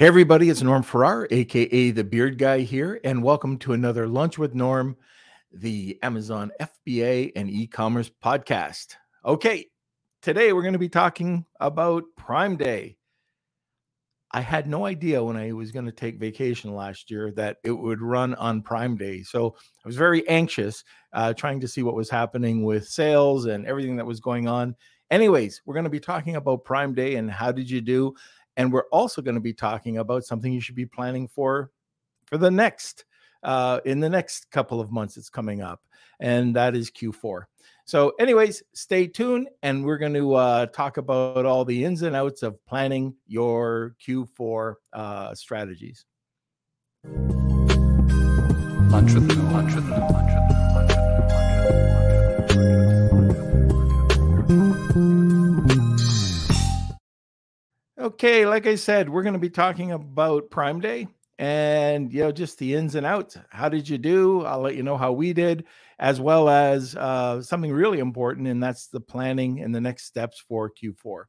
Hey, everybody, it's Norm Farrar, aka the Beard Guy here, and welcome to another Lunch with Norm, the Amazon FBA and e commerce podcast. Okay, today we're going to be talking about Prime Day. I had no idea when I was going to take vacation last year that it would run on Prime Day. So I was very anxious uh, trying to see what was happening with sales and everything that was going on. Anyways, we're going to be talking about Prime Day and how did you do? And we're also going to be talking about something you should be planning for for the next uh, in the next couple of months it's coming up, and that is Q4. So, anyways, stay tuned, and we're going to uh, talk about all the ins and outs of planning your Q4 uh, strategies. Okay, like I said, we're going to be talking about Prime Day and you know just the ins and outs. How did you do? I'll let you know how we did, as well as uh, something really important, and that's the planning and the next steps for Q4.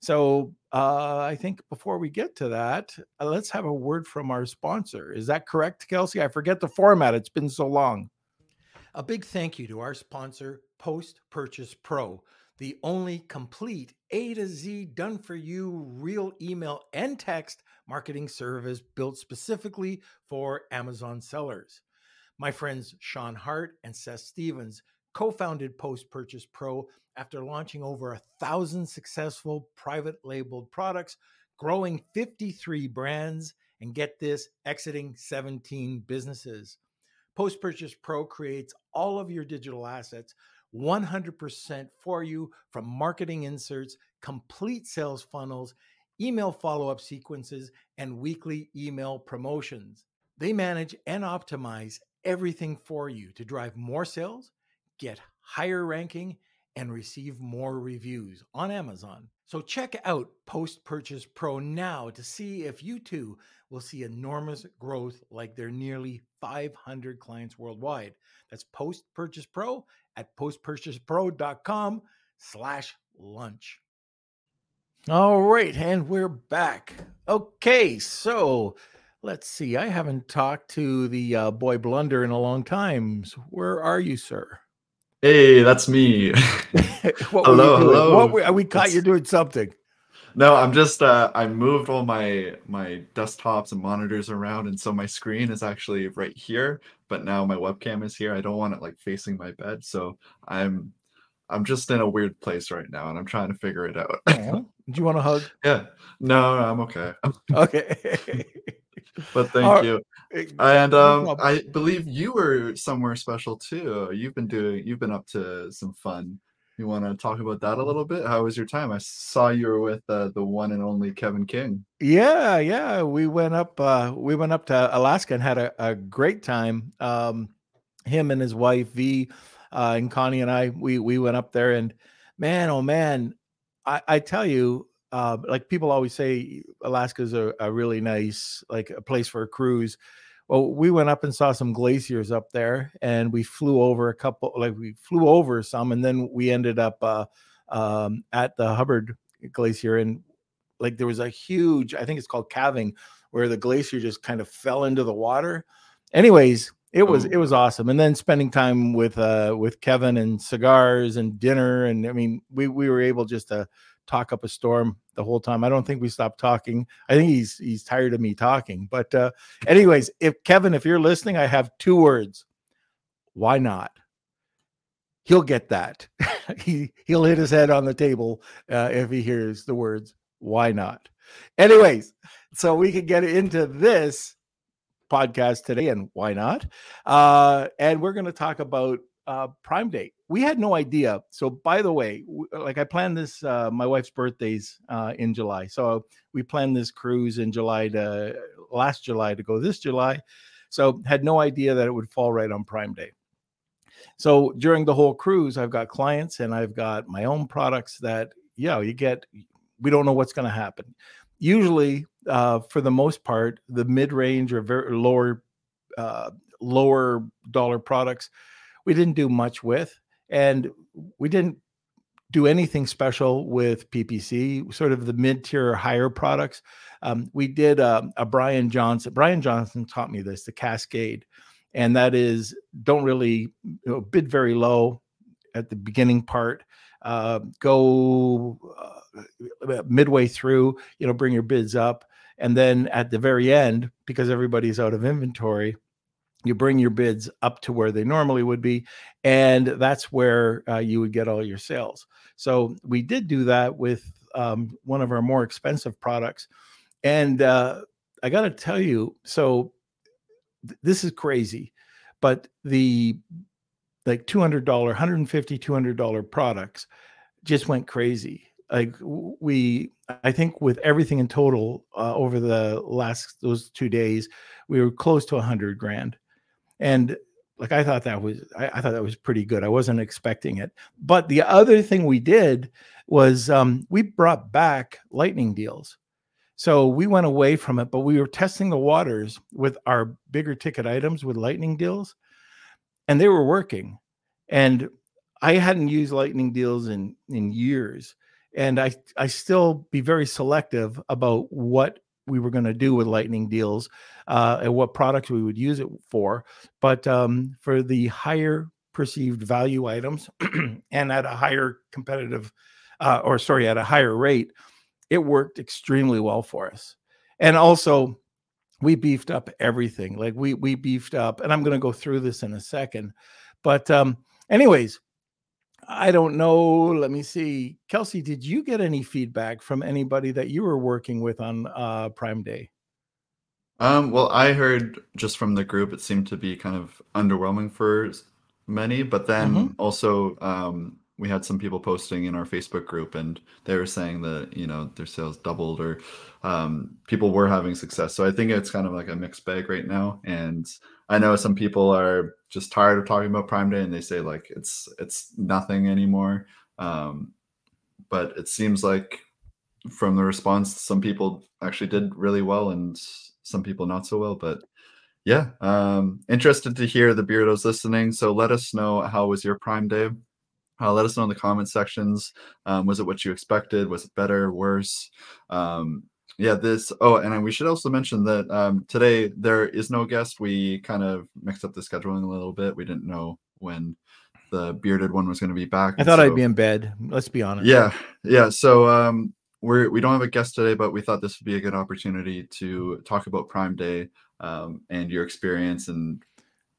So uh, I think before we get to that, uh, let's have a word from our sponsor. Is that correct, Kelsey? I forget the format. It's been so long. A big thank you to our sponsor, Post Purchase Pro the only complete A to Z done for you real email and text marketing service built specifically for Amazon sellers. My friends Sean Hart and Seth Stevens co founded Post Purchase Pro after launching over a thousand successful private labeled products, growing 53 brands, and get this, exiting 17 businesses. Post Purchase Pro creates all of your digital assets 100% for you from marketing inserts, complete sales funnels, email follow up sequences, and weekly email promotions. They manage and optimize everything for you to drive more sales, get higher ranking, and receive more reviews on Amazon. So check out Post Purchase Pro now to see if you too will see enormous growth like their nearly 500 clients worldwide. That's Post Purchase Pro at postpurchasepro.com slash lunch. All right, and we're back. Okay, so let's see. I haven't talked to the uh, boy Blunder in a long time. So where are you, sir? Hey, that's me. hello, hello. What were, we caught it's... you doing something. No, I'm just uh, I moved all my my desktops and monitors around, and so my screen is actually right here. But now my webcam is here. I don't want it like facing my bed, so I'm I'm just in a weird place right now, and I'm trying to figure it out. Do you want a hug? Yeah. No, I'm okay. okay. but thank you. And um, I believe you were somewhere special too. You've been doing. You've been up to some fun you want to talk about that a little bit? How was your time? I saw you were with uh, the one and only Kevin King. Yeah, yeah. We went up. Uh, we went up to Alaska and had a, a great time. Um, him and his wife V, uh, and Connie and I. We we went up there and man, oh man, I, I tell you, uh, like people always say, Alaska's a, a really nice like a place for a cruise well we went up and saw some glaciers up there and we flew over a couple like we flew over some and then we ended up uh, um, at the hubbard glacier and like there was a huge i think it's called calving where the glacier just kind of fell into the water anyways it was oh. it was awesome and then spending time with uh with kevin and cigars and dinner and i mean we we were able just to talk up a storm the whole time. I don't think we stopped talking. I think he's he's tired of me talking. But uh, anyways, if Kevin, if you're listening, I have two words. Why not? He'll get that. he he'll hit his head on the table uh, if he hears the words. Why not? Anyways, so we can get into this podcast today, and why not? Uh, and we're going to talk about uh, Prime Day. We had no idea. So, by the way, like I planned this, uh, my wife's birthday's uh, in July. So, we planned this cruise in July to last July to go this July. So, had no idea that it would fall right on Prime Day. So, during the whole cruise, I've got clients and I've got my own products that, yeah, you get, we don't know what's going to happen. Usually, uh, for the most part, the mid range or very lower, uh, lower dollar products we didn't do much with, and we didn't do anything special with PPC, sort of the mid tier higher products. Um, we did a, a Brian Johnson. Brian Johnson taught me this, the Cascade, and that is don't really you know, bid very low at the beginning part. Uh, go uh, midway through, you know, bring your bids up, and then at the very end, because everybody's out of inventory, you bring your bids up to where they normally would be and that's where uh, you would get all your sales. So we did do that with um, one of our more expensive products and uh, i got to tell you so th- this is crazy but the like $200 150 $200 products just went crazy. Like we i think with everything in total uh, over the last those two days we were close to a hundred grand and like I thought that was I, I, thought that was pretty good. I wasn't expecting it. But the other thing we did was um, we brought back lightning deals. So we went away from it, but we were testing the waters with our bigger ticket items with lightning deals, and they were working. And I hadn't used lightning deals in in years, and I I still be very selective about what we were going to do with lightning deals uh, and what products we would use it for. But um, for the higher perceived value items and at a higher competitive, uh, or sorry, at a higher rate, it worked extremely well for us. And also, we beefed up everything. Like we we beefed up, and I'm going to go through this in a second. But um, anyways, I don't know. Let me see. Kelsey, did you get any feedback from anybody that you were working with on uh, Prime Day? Um, well, I heard just from the group, it seemed to be kind of underwhelming for many, but then mm-hmm. also um, we had some people posting in our Facebook group, and they were saying that you know their sales doubled or um, people were having success. So I think it's kind of like a mixed bag right now, and I know some people are just tired of talking about Prime Day, and they say like it's it's nothing anymore. Um, but it seems like from the response, some people actually did really well, and some people not so well. But yeah, um, interested to hear the Beardos listening. So let us know how was your Prime Day. Uh, let us know in the comment sections. Um, was it what you expected? Was it better, worse? Um, yeah, this. Oh, and we should also mention that um, today there is no guest. We kind of mixed up the scheduling a little bit. We didn't know when the bearded one was going to be back. I thought so, I'd be in bed. Let's be honest. Yeah, yeah. So um, we're we don't have a guest today, but we thought this would be a good opportunity to talk about Prime Day um, and your experience and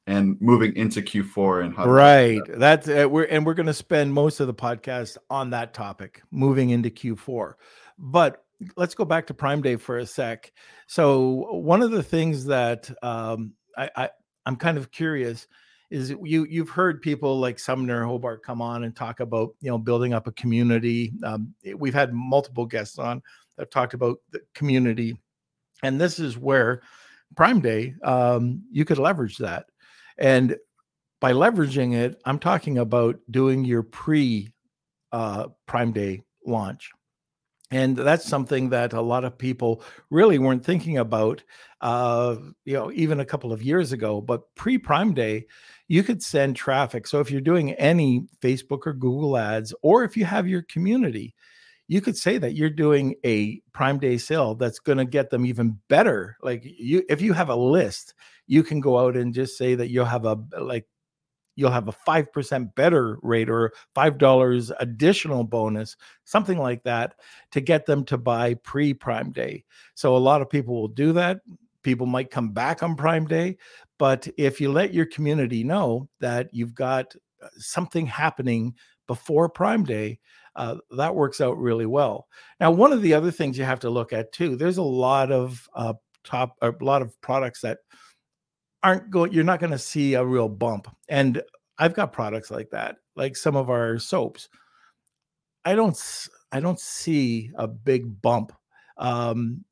and moving into Q4 and how right. That's uh, we're and we're going to spend most of the podcast on that topic, moving into Q4. But let's go back to Prime Day for a sec. So one of the things that um, I, I I'm kind of curious is you you've heard people like Sumner Hobart come on and talk about you know building up a community. Um, we've had multiple guests on that talked about the community, and this is where Prime Day um, you could leverage that, and by leveraging it, I'm talking about doing your pre uh, Prime Day launch. And that's something that a lot of people really weren't thinking about, uh, you know, even a couple of years ago. But pre Prime Day, you could send traffic. So if you're doing any Facebook or Google ads, or if you have your community, you could say that you're doing a prime day sale that's going to get them even better like you if you have a list you can go out and just say that you'll have a like you'll have a 5% better rate or $5 additional bonus something like that to get them to buy pre prime day so a lot of people will do that people might come back on prime day but if you let your community know that you've got uh, something happening before Prime Day, uh, that works out really well. Now, one of the other things you have to look at too, there's a lot of uh, top, a lot of products that aren't going, you're not going to see a real bump. And I've got products like that, like some of our soaps. I don't, I don't see a big bump. Um,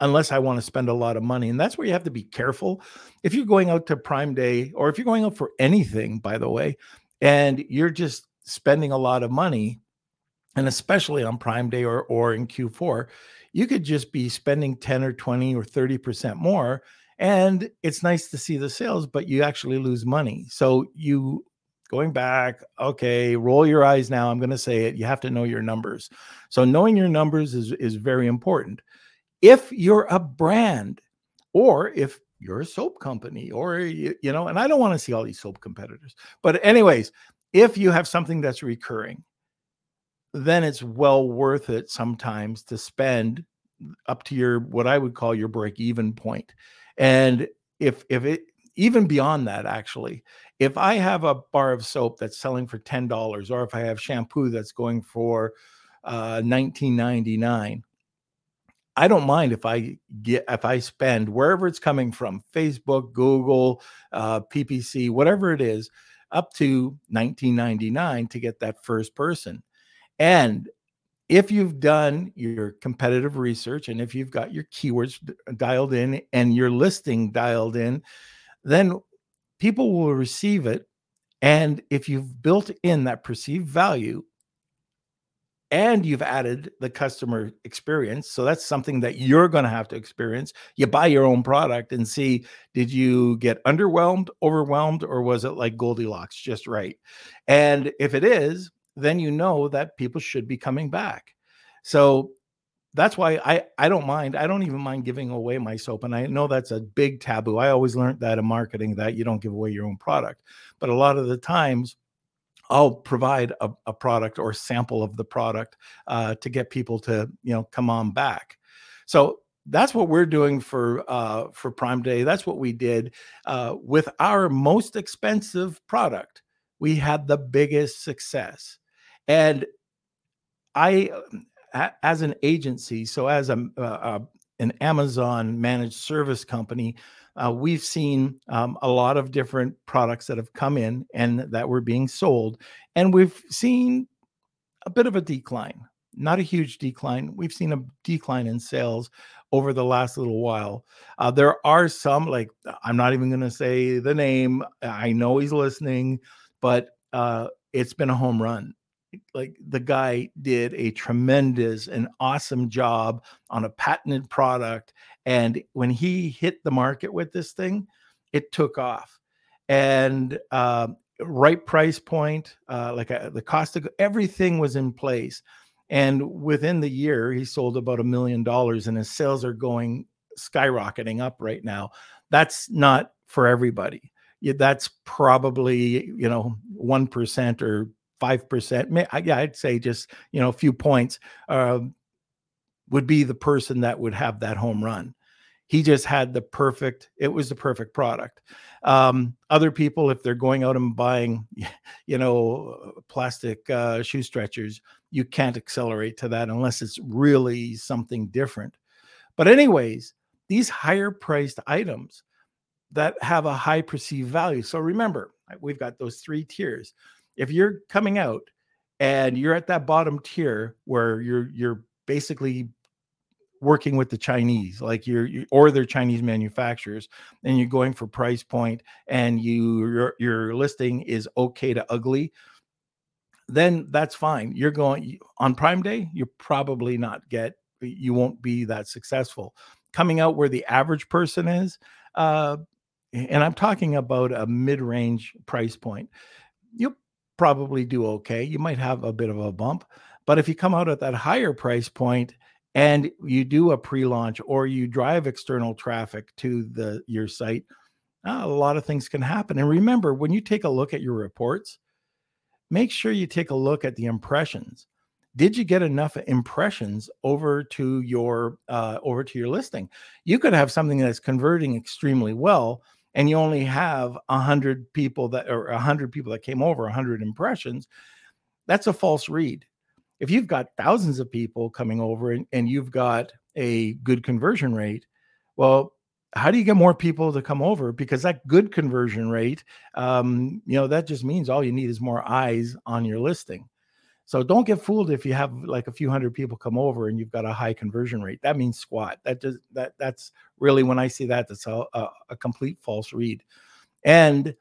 unless I want to spend a lot of money. And that's where you have to be careful. If you're going out to Prime Day or if you're going out for anything, by the way, and you're just spending a lot of money, and especially on Prime Day or, or in Q4, you could just be spending 10 or 20 or 30% more. And it's nice to see the sales, but you actually lose money. So you going back, okay, roll your eyes now. I'm going to say it. You have to know your numbers. So knowing your numbers is is very important. If you're a brand or if you're a soap company or you, you know, and I don't want to see all these soap competitors. But anyways, if you have something that's recurring, then it's well worth it sometimes to spend up to your what I would call your break even point. And if if it even beyond that actually, if I have a bar of soap that's selling for $10 or if I have shampoo that's going for uh 19.99 I don't mind if I get if I spend wherever it's coming from, Facebook, Google, uh, PPC, whatever it is, up to 19.99 to get that first person. And if you've done your competitive research and if you've got your keywords uh, dialed in and your listing dialed in, then people will receive it. And if you've built in that perceived value, and you've added the customer experience. So that's something that you're going to have to experience. You buy your own product and see did you get underwhelmed, overwhelmed, or was it like Goldilocks, just right? And if it is, then you know that people should be coming back. So that's why I, I don't mind. I don't even mind giving away my soap. And I know that's a big taboo. I always learned that in marketing that you don't give away your own product. But a lot of the times, I'll provide a, a, product or sample of the product uh, to get people to you know come on back. So that's what we're doing for uh, for Prime Day. That's what we did uh, with our most expensive product. We had the biggest success, and I, as an agency, so as a, a an Amazon managed service company, uh, we've seen um, a lot of different products that have come in and that were being sold, and we've seen a bit of a decline. Not a huge decline. We've seen a decline in sales over the last little while. Uh, there are some, like I'm not even going to say the name. I know he's listening, but uh, it's been a home run like the guy did a tremendous and awesome job on a patented product and when he hit the market with this thing it took off. And uh, right price point uh, like a, uh, the cost of everything was in place. And within the year he sold about a million dollars and his sales are going skyrocketing up right now. That's not for everybody. That's probably you know 1% or five percent. Yeah, I'd say just you know a few points uh, would be the person that would have that home run. He just had the perfect. It was the perfect product. Um, other people, if they're going out and buying, you know, plastic uh, shoe stretchers, you can't accelerate to that unless it's really something different. But anyways, these higher priced items that have a high perceived value. So remember, we've got those three tiers if you're coming out and you're at that bottom tier where you're you're basically working with the Chinese, like you're you, or their Chinese manufacturers, and you're going for price point, and you your your listing is okay to ugly, then that's fine. You're going on Prime Day. You probably not get. You won't be that successful. Coming out where the average person is, uh, and I'm talking about a mid-range price point. You'll probably do okay. You might have a bit of a bump, but if you come out at that higher price point and you do a pre-launch or you drive external traffic to the your site, uh, a lot of things can happen. And remember, when you take a look at your reports, make sure you take a look at the impressions. Did you get enough impressions over to your uh, over to your listing? You could have something that's converting extremely well, and you only have a hundred people that or a hundred people that came over, a hundred impressions, that's a false read. If you've got thousands of people coming over and, and you've got a good conversion rate, well, how do you get more people to come over? Because that good conversion rate, um, you know, that just means all you need is more eyes on your listing. So don't get fooled if you have like a few hundred people come over and you've got a high conversion rate. That means squat. That does that that's really when I see that that's a, a, complete false read. And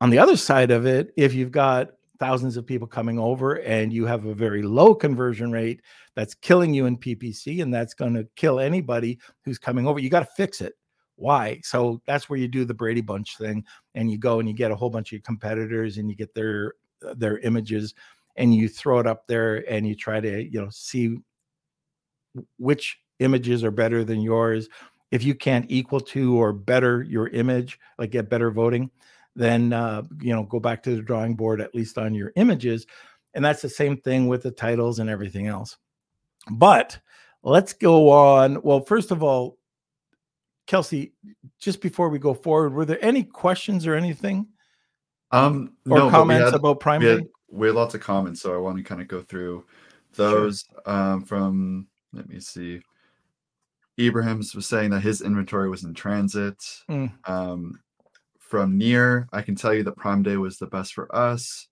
on the other side of it, if you've got thousands of people coming over and you have a very low conversion rate that's killing you in PPC and that's going to kill anybody who's coming over, you got to fix it. why so that's where you do the brady bunch thing and you go and you get a whole bunch of competitors and you get their their images and you throw it up there and you try to you know see which images are better than yours. If you can't equal to or better your image like get better voting then uh, you know go back to the drawing board at least on your images and that's the same thing with the titles and everything else. But let's go on well first of all kelsey just before we go forward were there any questions or anything? Um or no, comments had- about prime we had, lots of comments, so I want to kind of go through those. Um, from let me see. Ibrahim's was saying that his inventory was in transit. Mm. Um, from near, I can tell you that Prime Day was the best for us.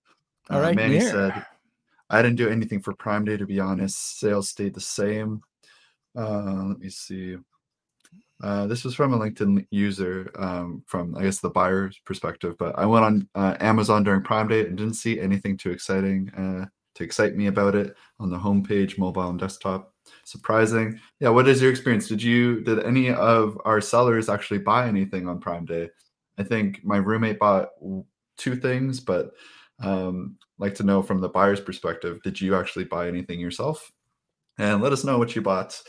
All Uh, right, Manny Near. said, I didn't do anything for Prime Day to be honest. Sales stayed the same. Uh, let me see. Uh, this was from a LinkedIn user um, from, I guess, the buyer's perspective. But I went on uh, Amazon during Prime Day and didn't see anything too exciting uh, to excite me about it on the homepage, mobile and desktop. Surprising. Yeah. What is your experience? Did you, did any of our sellers actually buy anything on Prime Day? I think my roommate bought two things, but um, like to know from the buyer's perspective, did you actually buy anything yourself? And let us know what you bought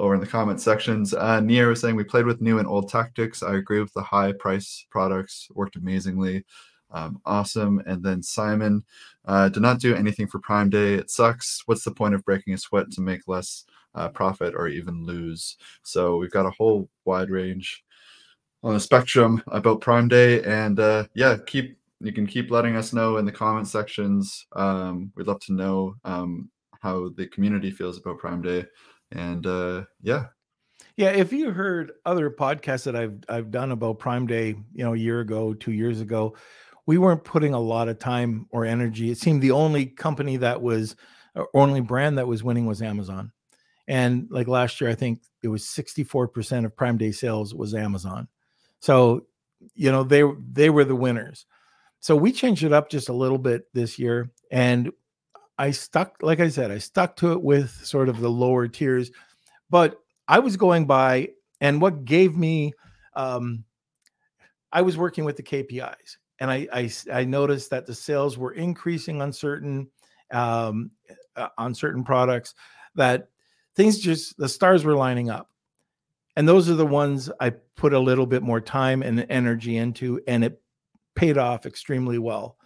over in the comment sections. Uh, Nia was saying we played with new and old tactics. I agree with the high price products, worked amazingly. Um, awesome. And then Simon uh, did not do anything for Prime Day. It sucks. What's the point of breaking a sweat to make less uh, profit or even lose? So we've got a whole wide range on the spectrum about Prime Day. And uh, yeah, keep you can keep letting us know in the comment sections. Um, we'd love to know um, how the community feels about Prime Day. And uh, yeah, Yeah, if you heard other podcasts that I've I've done about Prime Day, you know, a year ago, two years ago, we weren't putting a lot of time or energy. It seemed the only company that was, only brand that was winning was Amazon, and like last year, I think it was sixty four percent of Prime Day sales was Amazon. So, you know, they they were the winners. So we changed it up just a little bit this year, and I stuck, like I said, I stuck to it with sort of the lower tiers, but I was going by, and what gave me, um, I was working with the KPIs, and I I, I noticed that the sales were increasing on certain um, uh, on certain products, that things just the stars were lining up, and those are the ones I put a little bit more time and energy into, and it paid off extremely well.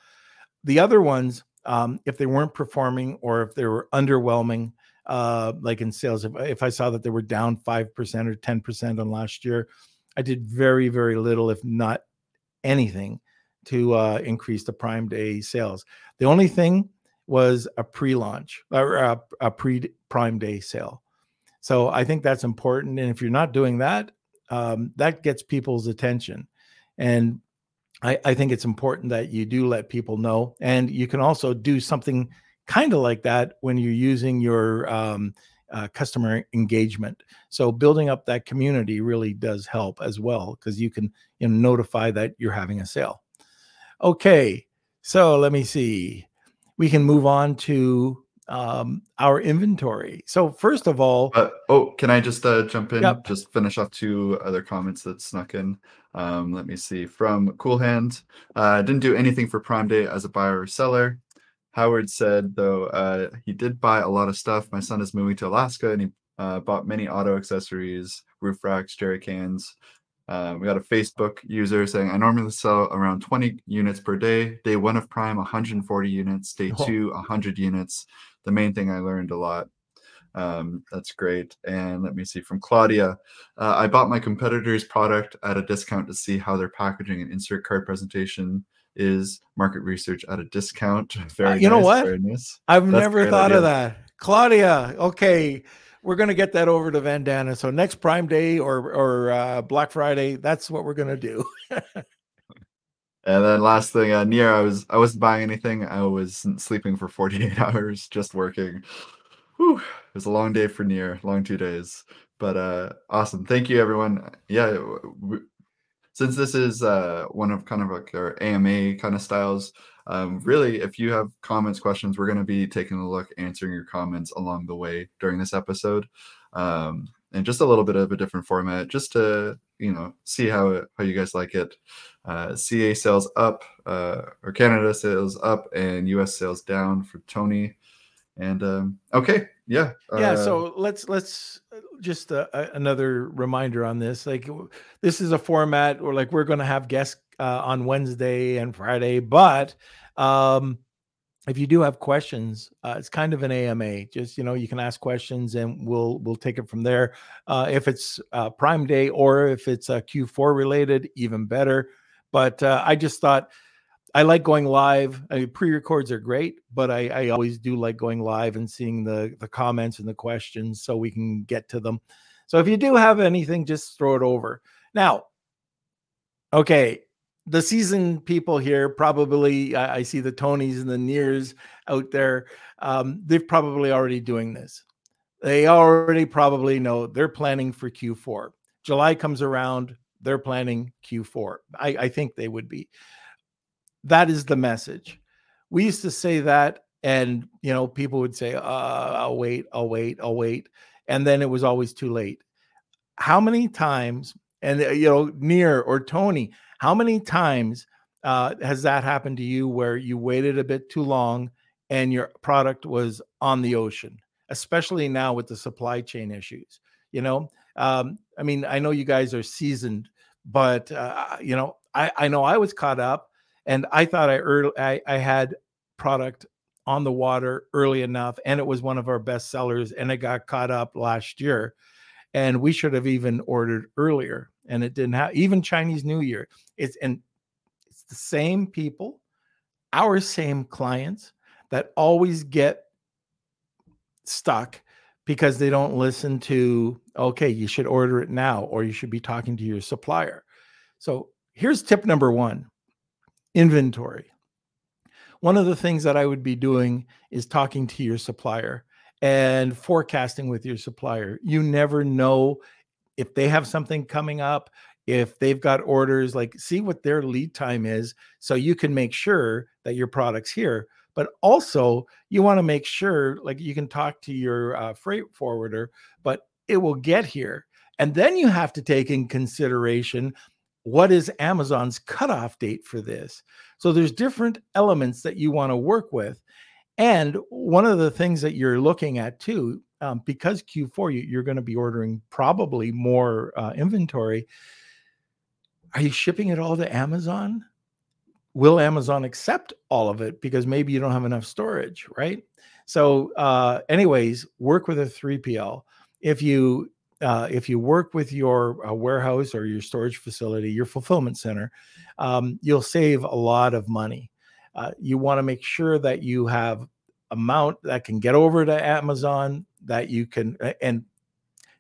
The other ones, um, if they weren't performing or if they were underwhelming, uh, like in sales, if, if I saw that they were down 5% or 10% on last year, I did very, very little, if not anything, to uh, increase the Prime Day sales. The only thing was a pre launch or a, a pre Prime Day sale. So I think that's important. And if you're not doing that, um, that gets people's attention. And I, I think it's important that you do let people know. And you can also do something kind of like that when you're using your um, uh, customer engagement. So building up that community really does help as well because you can you know, notify that you're having a sale. Okay, so let me see. We can move on to um, our inventory. So first of all, But oh, can I just uh, jump in? Yep. Just finish off two other comments that snuck in. Um, let me see. From Cool Hand, uh, didn't do anything for Prime Day as a buyer or seller. Howard said though uh, he did buy a lot of stuff. My son is moving to Alaska and he uh, bought many auto accessories, roof racks, jerry cans. Uh, we got a Facebook user saying I normally sell around 20 units per day. Day one of Prime, 140 units. Day Oh. two, 100 units. The main thing I learned a lot. Um, that's great. And let me see from Claudia. Uh, I bought my competitor's product at a discount to see how their packaging and insert card presentation is. Market research at a discount. Very Uh, you know what? Nice. I've That's never thought of that. Claudia, okay. We're gonna get that over to Vandana. So next Prime Day or or uh, Black Friday, that's what we're gonna do. And then last thing, uh, near I was I wasn't buying anything. I was sleeping for 48 hours, just working. Whew, it was a long day for near, long two days. But uh awesome. Thank you everyone. Yeah, w- w- since this is uh one of kind of like our AMA kind of styles, um really if you have comments, questions, we're gonna be taking a look, answering your comments along the way during this episode. Um and just a little bit of a different format, just to you know see how how you guys like it. Uh, CA sales up, uh, or Canada sales up, and US sales down for Tony. And um, okay, yeah, yeah. Uh, so let's let's just uh, another reminder on this. Like this is a format, or like we're going to have guests uh, on Wednesday and Friday, but um, if you do have questions, uh, it's kind of an AMA. Just you know, you can ask questions, and we'll we'll take it from there. Uh, if it's uh, Prime Day or if it's uh, Q4 related, even better. But uh, I just thought I like going live. I mean, pre-records are great, but I, I always do like going live and seeing the the comments and the questions so we can get to them. So if you do have anything, just throw it over. Now, okay, the season people here probably I, I, see the Tonys and the Nears out there. Um, they're probably already doing this. They already probably know they're planning for Q4. July comes around, they're planning Q4. I, I think they would be. That is the message. We used to say that, and you know, people would say, uh, "I'll wait, I'll wait, I'll wait," and then it was always too late. How many times? And you know, Near or Tony, how many times uh, has that happened to you where you waited a bit too long and your product was on the ocean, especially now with the supply chain issues? You know, um, I mean, I know you guys are seasoned, but uh, you know, I, I know I was caught up, and I thought I early I, I had product on the water early enough, and it was one of our best sellers, and it got caught up last year, and we should have even ordered earlier and it didn't have even Chinese New Year. It's and it's the same people, our same clients that always get stuck because they don't listen to okay, you should order it now or you should be talking to your supplier. So here's tip number 1. Inventory. One of the things that I would be doing is talking to your supplier and forecasting with your supplier. You never know if they have something coming up, if they've got orders, like see what their lead time is so you can make sure that your product's here. But also, you want to make sure, like you can talk to your uh, freight forwarder, but it will get here. And then you have to take in consideration what is Amazon's cutoff date for this. So there's different elements that you want to work with. And one of the things that you're looking at too um, because Q4 you, are going to be ordering probably more uh, inventory. Are you shipping it all to Amazon? Will Amazon accept all of it because maybe you don't have enough storage, right? So, uh, anyways, work with a 3PL. If you uh, if you work with your uh, warehouse or your storage facility, your fulfillment center, um, you'll save a lot of money. Uh, you want to make sure that you have amount that can get over to Amazon that you can and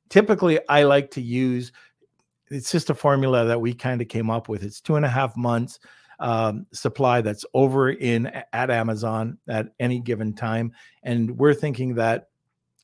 typically I like to use it's just a formula that we kind of came up with. It's two and a half months um, supply that's over in at Amazon at any given time, and we're thinking that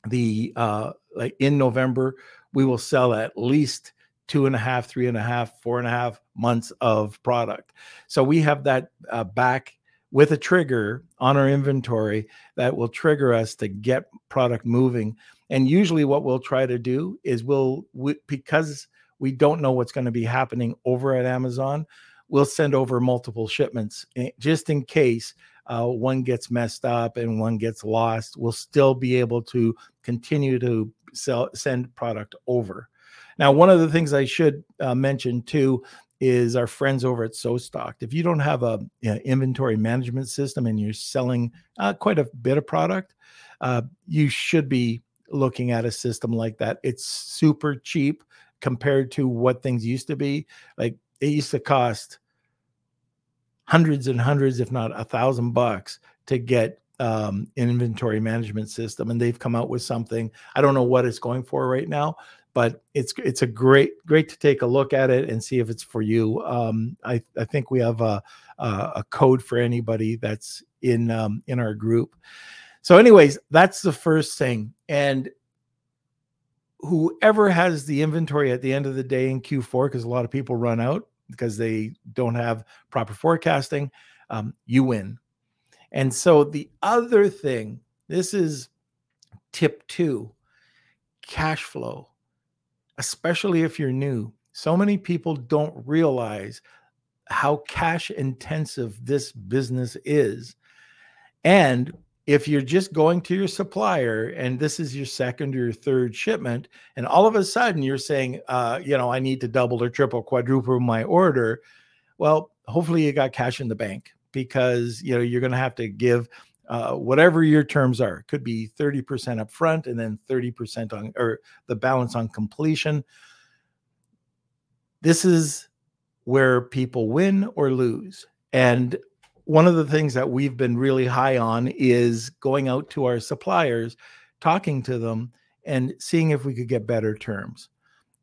the uh, like in November we will sell at least two and a half, three and a half, four and a half months of product. So we have that uh, back with a trigger on our inventory that will trigger us to get product moving. And usually, what we'll try to do is we'll, we, because we don't know what's going to be happening over at Amazon, we'll send over multiple shipments eh, just in case uh, one gets messed up and one gets lost. We'll still be able to continue to sell, send product over. Now, one of the things I should uh, mention too is our friends over at SoStocked. If you don't have a you know, inventory management system and you're selling uh, quite a bit of product, uh, you should be looking at a system like that. It's super cheap compared to what things used to be. Like it used to cost hundreds and hundreds, if not a thousand bucks, to get um, an inventory management system, and they've come out with something. I don't know what it's going for right now, but it's it's a great great to take a look at it and see if it's for you. Um, I I think we have a a, code for anybody that's in um, in our group. So, anyways, that's the first thing, and whoever has the inventory at the end of the day in Q4, because a lot of people run out because they don't have proper forecasting, um, you win. And so the other thing, this is tip two cash flow especially if you're new. So many people don't realize how cash intensive this business is. And if you're just going to your supplier and this is your second or your third shipment, and all of a sudden you're saying, uh, you know, I need to double or triple, quadruple my order, well, hopefully you got cash in the bank because you know you're going to have to give uh, whatever your terms are. It could be 30% up front and then 30% on or the balance on completion. This is where people win or lose. And one of the things that we've been really high on is going out to our suppliers, talking to them, and seeing if we could get better terms.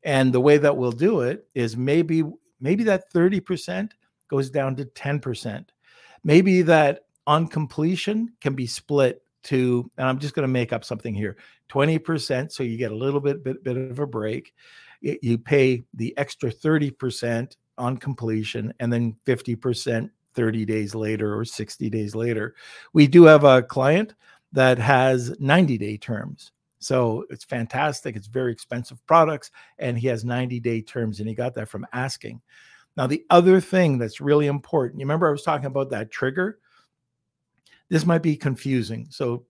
And the way that we'll do it is maybe maybe that 30% goes down to 10%. Maybe that on completion can be split to, and I'm just going to make up something here, 20%. So you get a little bit, bit, bit of a break. You pay the extra 30% on completion and then 50% 30 days later or 60 days later. We do have a client that has 90 day terms. So it's fantastic. It's very expensive products, and he has 90 day terms, and he got that from asking. Now, the other thing that's really important, you remember I was talking about that trigger? This might be confusing. So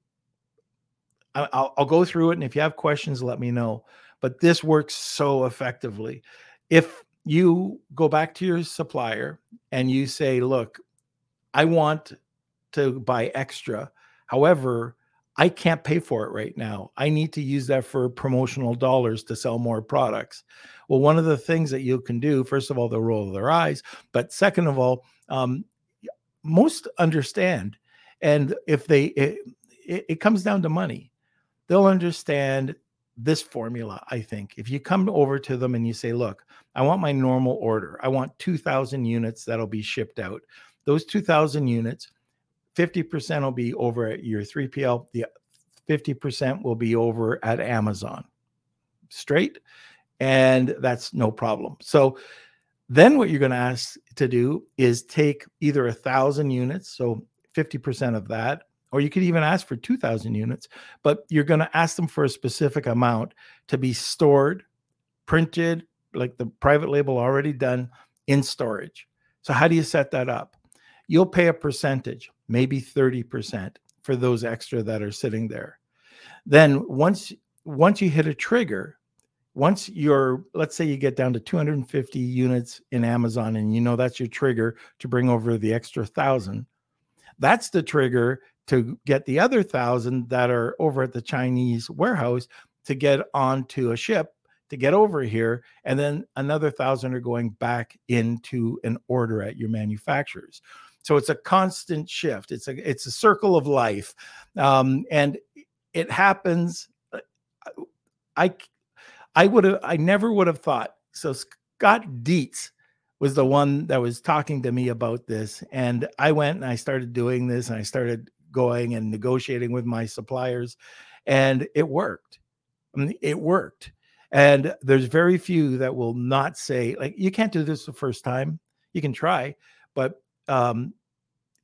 I'll, I'll go through it. And if you have questions, let me know. But this works so effectively. If you go back to your supplier and you say, look, I want to buy extra. However, I can't pay for it right now. I need to use that for promotional dollars to sell more products. Well, one of the things that you can do, first of all, they'll roll their eyes, but second of all, um, most understand and if they, it, it, comes down to money, they'll understand this formula. I think if you come over to them and you say, look, I want my normal order, I want 2,000 units that'll be shipped out. Those 2,000 units, 50% will be over at your 3PL, the 50% will be over at Amazon. Straight. And that's no problem. So then what you're going to ask to do is take either a thousand units. So 50% of that, or you could even ask for 2,000 units, but you're going to ask them for a specific amount to be stored, printed, like the private label already done in storage. So, how do you set that up? You'll pay a percentage, maybe 30% for those extra that are sitting there. Then once once you hit a trigger, once you're let's say you get down to 250 units in Amazon and you know that's your trigger to bring over the extra 1000, that's the trigger to get the other thousand that are over at the Chinese warehouse to get onto a ship to get over here. And then another thousand are going back into an order at your manufacturers. So it's a constant shift. It's a it's a circle of life, um, and it happens. Uh, I I would have I never would have thought. So Scott Dietz was the one that was talking to me about this. And I went and I started doing this and I started going and negotiating with my suppliers, and it worked. It worked. And there's very few that will not say, like, you can't do this the first time. You can try, but um,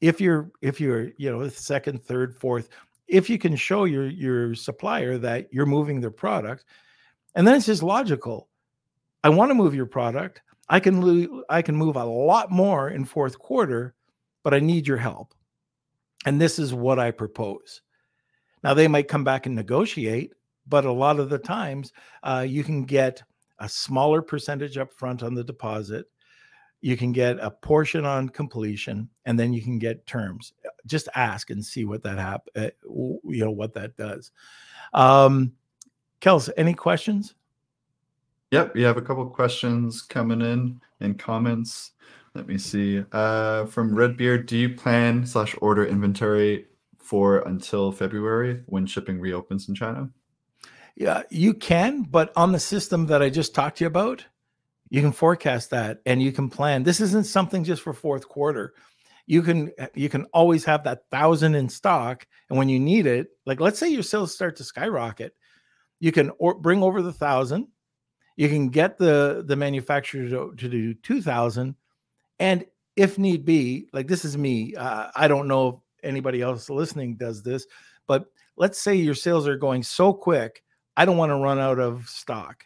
if you're if you're you know second, third, fourth, if you can show your your supplier that you're moving their product, and then it's just logical. I want to move your product. I can lo- I can move a lot more in fourth quarter, but I need your help. And this is what I propose. Now they might come back and negotiate, but a lot of the times uh, you can get a smaller percentage up front on the deposit. You can get a portion on completion, and then you can get terms. Just ask and see what that hap- uh, you know what that does. Um, Kels, any questions? Yep, we have a couple questions coming in in comments. Let me see. Uh, from Redbeard, do you plan slash order inventory for until February when shipping reopens in China? Yeah, you can, but on the system that I just talked to you about, you can forecast that and you can plan. This isn't something just for fourth quarter. You can you can always have that thousand in stock, and when you need it, like let's say your sales start to skyrocket, you can or, bring over the thousand you can get the the manufacturer to, to do 2000 and if need be like this is me uh, i don't know if anybody else listening does this but let's say your sales are going so quick i don't want to run out of stock.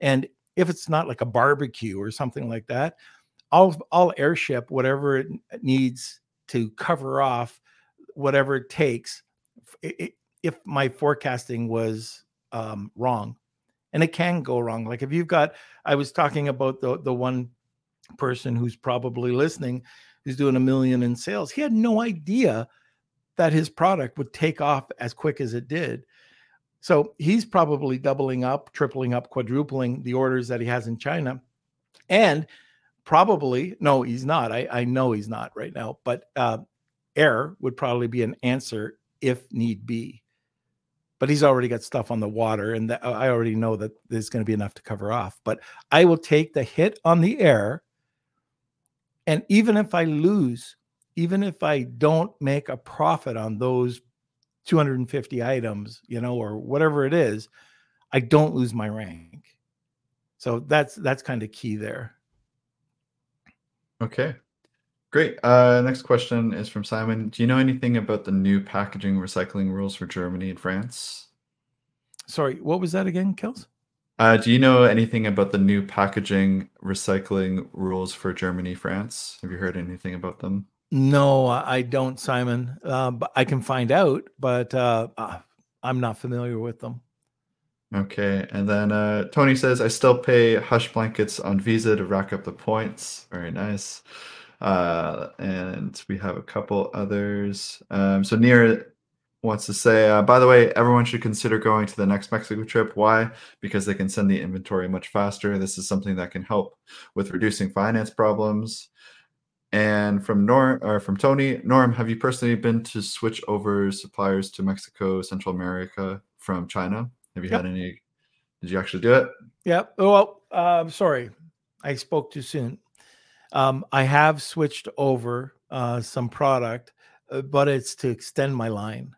And if it's not like a barbecue or something like that, I'll I'll airship whatever it needs to cover off whatever it takes if my forecasting was um, wrong. And it can go wrong. Like if you've got i was talking about the the one person who's probably listening who's doing a million in sales he had no idea that his product would take off as quick as it did. So he's probably doubling up tripling up quadrupling the orders that he has in china. And probably no he's not. I, I know he's not right now but uh, air would probably be an answer if need be. But he's already got stuff on the water and i already know that there's going to be enough to cover off. But i will take the hit on the air and even if i lose even if i don't make a profit on those 250 items you know or whatever it is i don't lose my rank so that's that's kind of key there okay Great. Uh, next question is from Simon. Do you know anything about the new packaging recycling rules for Germany and France? Sorry, what was that again, Kels? Uh, do you know anything about the new packaging recycling rules for Germany, France? Have you heard anything about them? No, I don't, Simon. Uh, but I can find out, but uh, uh, I'm not familiar with them. Okay, and then uh, Tony says, I still pay hush blankets on Visa to rack up the points. Very nice. Uh, and we have a couple others. Um, so Nir wants to say, uh, by the way, everyone should consider going to the next Mexico trip. Why? Because they can send the inventory much faster. This is something that can help with reducing finance problems. And from Norm or from Tony, Norm, have you personally been to switch over suppliers to Mexico, Central America from China? Have you yep. had any? Did you actually do it? Yeah. Well, uh, sorry, I spoke too soon. Um, I have switched over uh, some product, uh, but it's to extend my line.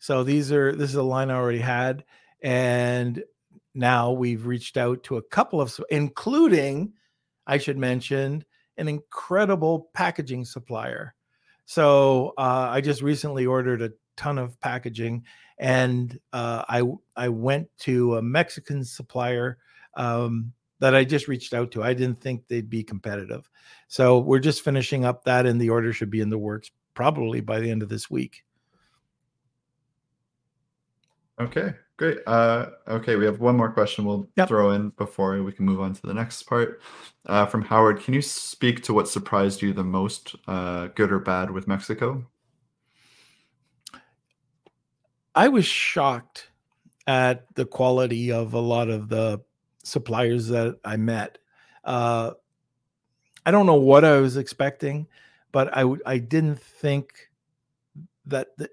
So these are this is a line I already had, and now we've reached out to a couple of, including, I should mention, an incredible packaging supplier. So uh, I just recently ordered a ton of packaging, and uh, I I went to a Mexican supplier um, that I just reached out to. I didn't think they'd be competitive. So we're just finishing up that, and the order should be in the works probably by the end of this week. Okay, great. Uh, okay, we have one more question we'll yep. throw in before we can move on to the next part. Uh, from Howard, can you speak to what surprised you the most, uh, good or bad, with Mexico? I was shocked at the quality of a lot of the suppliers that I met. Uh, I don't know what I was expecting, but I I didn't think that the,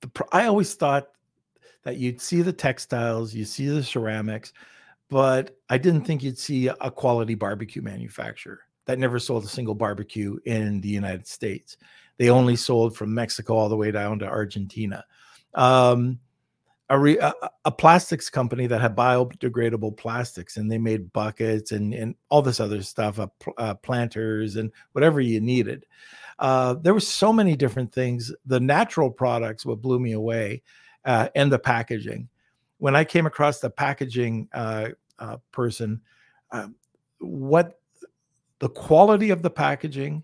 the I always thought that you'd see the textiles, you see the ceramics, but I didn't think you'd see a quality barbecue manufacturer that never sold a single barbecue in the United States. They only sold from Mexico all the way down to Argentina. Um, a, re, a, a, plastics company that had biodegradable plastics and they made buckets and, and all this other stuff, uh, uh, planters and whatever you needed. Uh, there were so many different things. The natural products what blew me away uh, and the packaging. When I came across the packaging uh, uh, person, what the quality of the packaging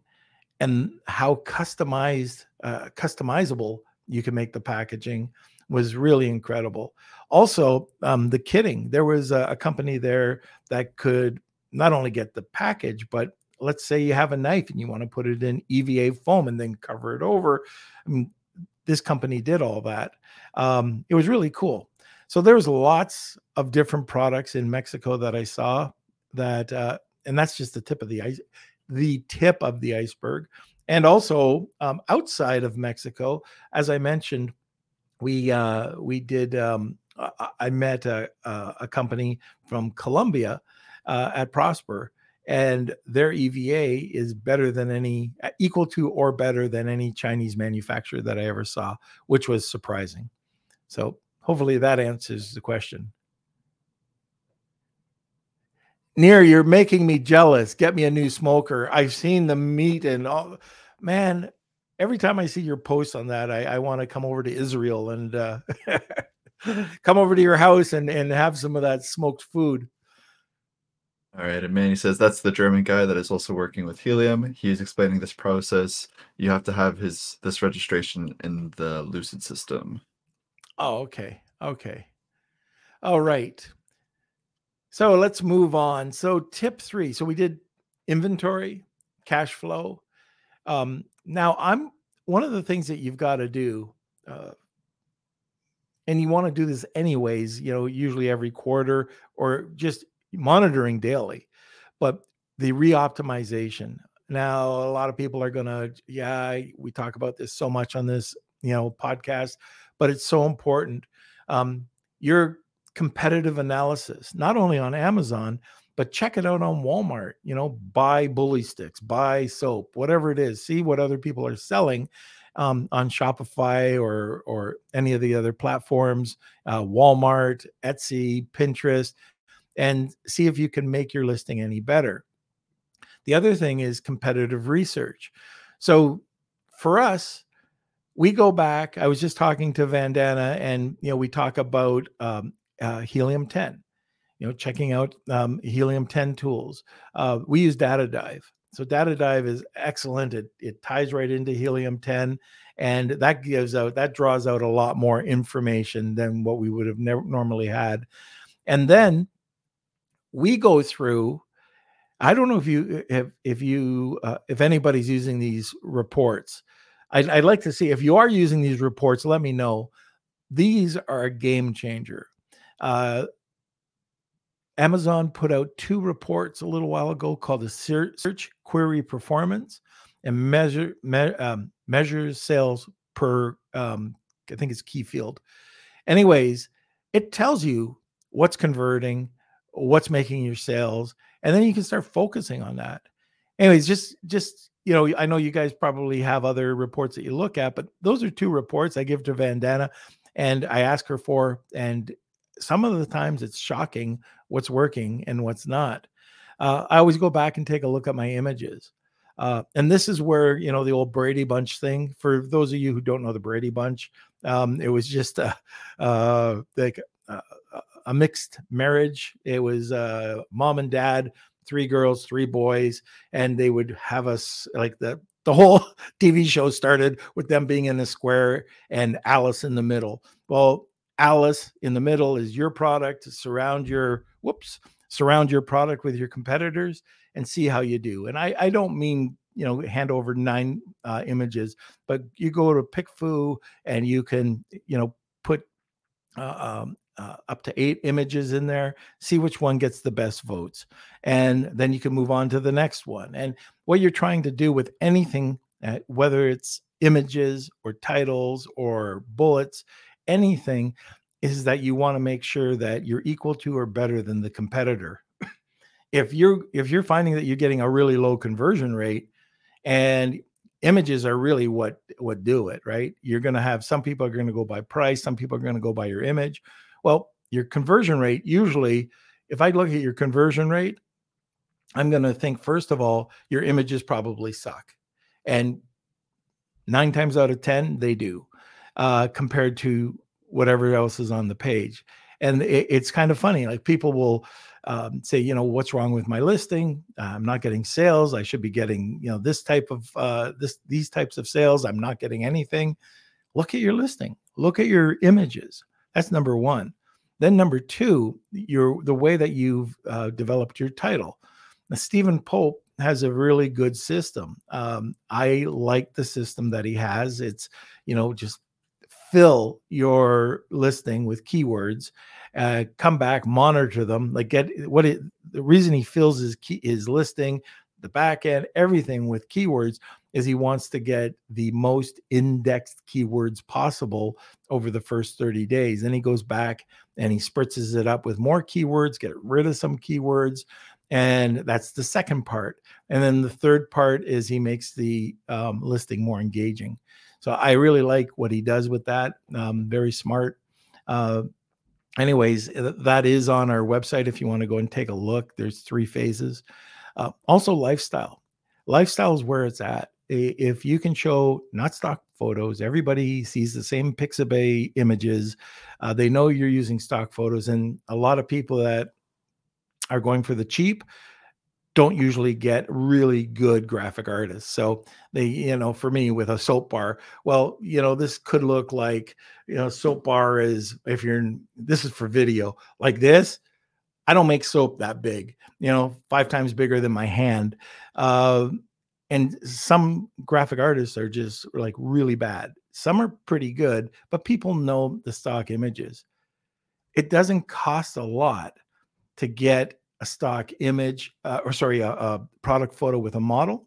and how customized, customizable you can make the packaging was really incredible. Also, um, the kitting. There was a, a company there that could not only get the package, but let's say you have a knife and you want to put it in EVA foam and then cover it over. I mean, this company did all that. Um, it was really cool. So there was lots of different products in Mexico that I saw that, uh, and that's just the tip of the ice, the tip of the iceberg. And also um, outside of Mexico, as I mentioned, we uh, we did. Um, I met a, a company from Colombia uh, at Prosper, and their EVA is better than any, uh, equal to or better than any Chinese manufacturer that I ever saw, which was surprising. So hopefully that answers the question. Nir, you're making me jealous. Get me a new smoker. I've seen the meat and all. Man, every time I see your post on that, I, I want to come over to Israel and uh, come over to your house and and have some of that smoked food. All right, and Manny says that's the German guy that is also working with Helium. He's explaining this process. You have to have his this registration in the Lucid system. Oh, okay. Okay. All right. So let's move on. So tip three. So we did inventory, cash flow. Um, now I'm one of the things that you've got to do, uh, and you want to do this anyways. You know, usually every quarter or just monitoring daily, but the reoptimization. Now, a lot of people are going to, yeah, we talk about this so much on this, you know, podcast, but it's so important. Um, your competitive analysis, not only on Amazon, but check it out on Walmart. You know, buy bully sticks, buy soap, whatever it is. See what other people are selling um, on Shopify or or any of the other platforms, uh, Walmart, Etsy, Pinterest and see if you can make your listing any better. The other thing is competitive research. So for us, we go back. I was just talking to Vandana, and you know we talk about um, uh, Helium 10. You know, checking out um, Helium 10 tools. Uh, we use Data Dive. So Data Dive is excellent. It it ties right into Helium 10, and that gives out that draws out a lot more information than what we would have normally had. And then we go through i don't know if you if if you uh, if anybody's using these reports I'd, I'd like to see if you are using these reports let me know. These are a game changer. Uh, amazon put out two reports a little while ago called the search query performance and measure me, um, measures sales per um, i think it's key field anyways it tells you what's converting what's making your sales and then you can start focusing on that. Anyways just just you know i know you guys probably have other reports that you look at but those are two reports i give to vandana and i ask her for and some of the times it's shocking what's working and what's not. Uh, i always go back and take a look at my images. Uh, and this is where you know the old brady bunch thing for those of you who don't know the brady bunch um, it was just a, uh, like uh, a mixed marriage. It was uh, mom and dad, three girls, three boys, and they would have us like the the whole TV show started with them being in a square and Alice in the middle. Well, Alice in the middle is your product. Surround your whoops, surround your product with your competitors and see how you do. And I, I don't mean you know hand over nine uh, images, but you go to PickFu and you can you know put uh, um, uh, up to eight images in there, see which one gets the best votes. And then you can move on to the next one. And what you're trying to do with anything, uh, whether it's images or titles or bullets, anything, is that you want to make sure that you're equal to or better than the competitor. if you're if you're finding that you're getting a really low conversion rate and images are really what what do it right you're going to have some people are going to go by price some people are going to go by your image well, your conversion rate usually, if I look at your conversion rate, I'm going to think, first of all, your images probably suck. And nine times out of 10, they do, uh, compared to whatever else is on the page. And it, it's kind of funny. Like people will um, say, you know, what's wrong with my listing? I'm not getting sales. I should be getting, you know, this type of uh, this these types of sales. I'm not getting anything. Look at your listing. Look at your images. That's number one. Then number two, your the way that you've uh, developed your title. Now, Steven Pope has a really good system. Um, I like the system that he has. It's you know just fill your listing with keywords, uh, come back, monitor them, like get what it. The reason he fills his key his listing, the back end, everything with keywords is he wants to get the most indexed keywords possible over the first 30 days. Then he goes back and he spritzes it up with more keywords, get rid of some keywords. And that's the second part. And then the third part is he makes the um, listing more engaging. So I really like what he does with that. Um, very smart. Uh, anyways, that is on our website if you want to go and take a look. There's three phases. Uh, also, lifestyle. Lifestyle is where it's at if you can show not stock photos, everybody sees the same Pixabay images. Uh, they know you're using stock photos, and a lot of people that are going for the cheap don't usually get really good graphic artists. So they, you know, for me with a soap bar, well, you know, this could look like, you know, soap bar is if you're in, this is for video like this. I don't make soap that big, you know, five times bigger than my hand. Uh, and some graphic artists are just like really bad. Some are pretty good, but people know the stock images. It doesn't cost a lot to get a stock image uh, or sorry a, a, product photo with a model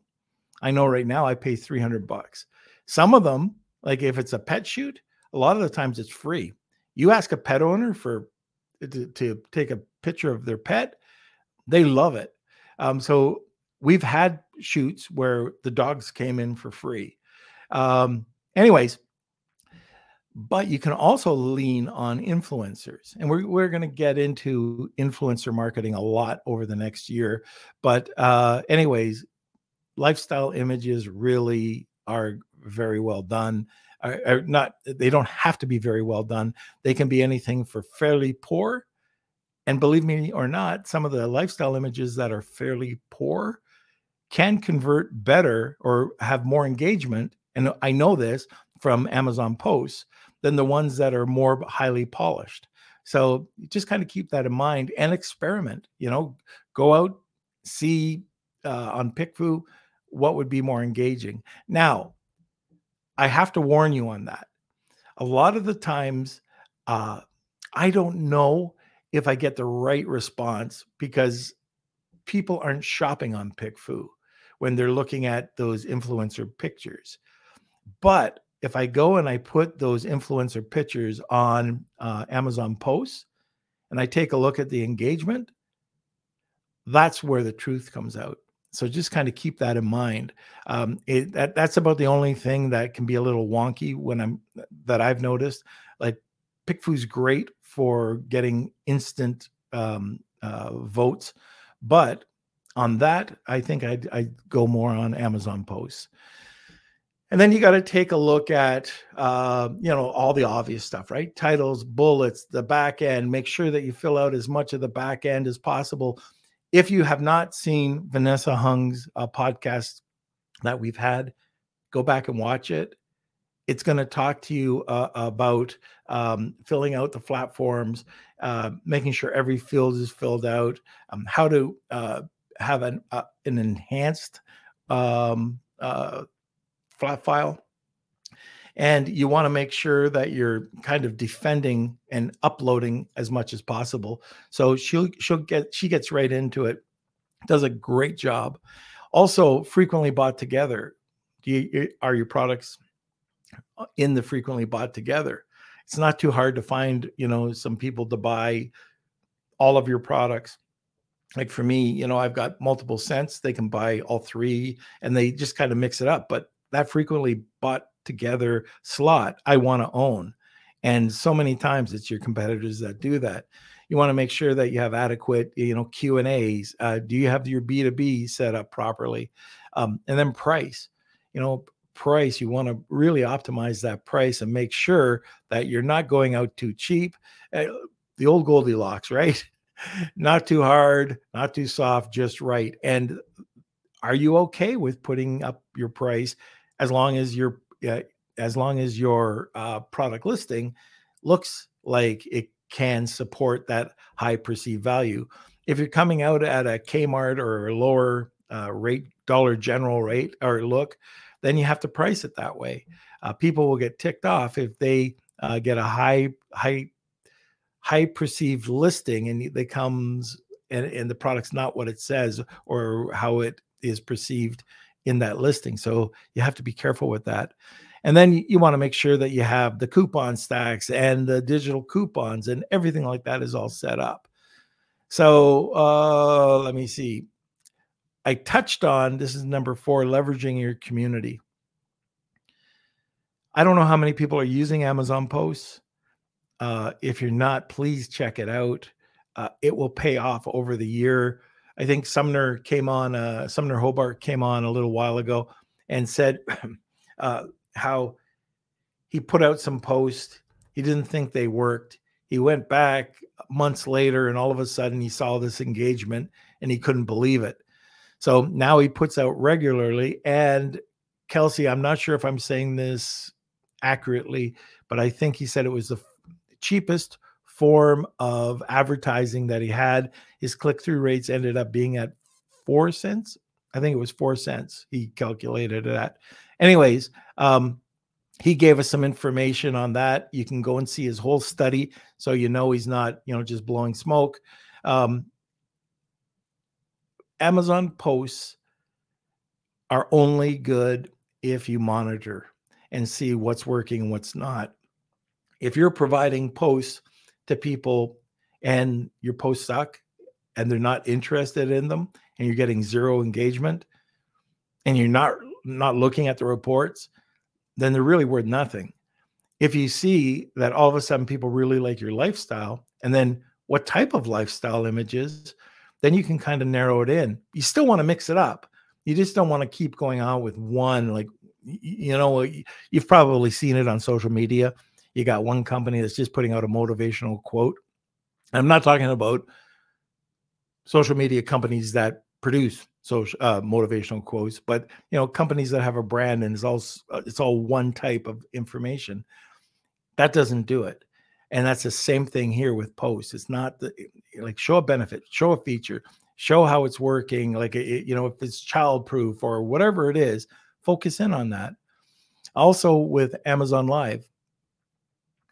i know right now i pay 300 bucks some of them like if it's a pet shoot a lot of the times it's free you ask a pet owner for to, to take a picture of their pet they love it. Um, so we've had shoots where the dogs came in for free. Um, anyways but you can also lean on influencers and we're, we're going to get into influencer marketing a lot over the next year but uh anyways lifestyle images really are very well done. Are, are not they don't have to be very well done. They can be anything for fairly poor and believe me or not some of the lifestyle images that are fairly poor can convert better or have more engagement and i know this from amazon posts than the ones that are more highly polished. So just kind of keep that in mind and experiment. You know, go out, see uh, on PickFu what would be more engaging. Now, I have to warn you on that. A lot of the times, uh, I don't know if I get the right response because people aren't shopping on PickFu when they're looking at those influencer pictures. But if I go and I put those influencer pictures on uh, Amazon posts and I take a look at the engagement, that's where the truth comes out. So just kind of keep that in mind. Um, it, that that's about the only thing that can be a little wonky when I'm that I've noticed. Like PickFu's great for getting instant um, uh, votes, but on that, I think I'd, I'd go more on Amazon posts. And then you got to take a look at, uh, you know, all the obvious stuff, right? Titles, bullets, the back end. Make sure that you fill out as much of the back end as possible. If you have not seen Vanessa Hung's uh, podcast that we've had, go back and watch it. It's going to talk to you uh, about um, filling out the flat forms, uh, making sure every field is filled out, um, how to uh, have an uh, an enhanced um, uh, flat file. And you want to make sure that you're kind of defending and uploading as much as possible. So she'll she'll get she gets right into it, does a great job. Also, frequently bought together. Do you, are your products in the frequently bought together? It's not too hard to find, you know, some people to buy all of your products like for me, you know, I've got multiple scents. They can buy all three and they just kind of mix it up. But that frequently bought together slot I want to own. And so many times it's your competitors that do that. You want to make sure that you have adequate, you know, Q and A's. Uh, do you have your B two B set up properly? Um, and then price. You know, price. You want to really optimize that price and make sure that you're not going out too cheap. Uh, the old Goldilocks, right? not too hard, not too soft, just right. And are you okay with putting up your price as long as your uh, as long as your uh, product listing looks like it can support that high perceived value. If you're coming out at a Kmart or a lower uh, rate, Dollar General rate or look, then you have to price it that way. Uh, people will get ticked off if they uh, get a high high high perceived listing and they comes and, and the product's not what it says or how it is perceived in that listing. So you have to be careful with that. And then you, want to make sure that you have the coupon stacks and the digital coupons and everything like that is all set up. So uh, let me see. I touched on this is number four leveraging your community. I don't know how many people are using Amazon posts. Uh, if you're not, please check it out. Uh, it will pay off over the year. I think Sumner came on, uh, Sumner Hobart came on a little while ago, and said uh, how he put out some posts. He didn't think they worked. He went back months later, and all of a sudden he saw this engagement and he couldn't believe it. So now he puts out regularly. And Kelsey, I'm not sure if I'm saying this accurately, but I think he said it was the cheapest form of advertising that he had. His click through rates ended up being at four cents. I think it was four cents. He calculated that. Anyways, um, he gave us some information on that. You can go and see his whole study, so you know he's not, you know, just blowing smoke. Um, Amazon posts are only good if you monitor and see what's working and what's not. If you're providing posts to people and your posts suck and they're not interested in them and you're getting zero engagement and you're not not looking at the reports, then they're really worth nothing. If you see that all of a sudden people really like your lifestyle and then what type of lifestyle images, then you can kind of narrow it in. You still want to mix it up. You just don't want to keep going on with one. Like, you know, you've probably seen it on social media. You got one company that's just putting out a motivational quote. I'm not talking about social media companies that produce social uh, motivational quotes, but you know, companies that have a brand and it's all uh, it's all one type of information. That doesn't do it. And that's the same thing here with posts. It's not the, eh, eh, like show a benefit, show a feature, show how it's working. Like, it, you know, if it's childproof or whatever it is, focus in on that. Also, with Amazon Live,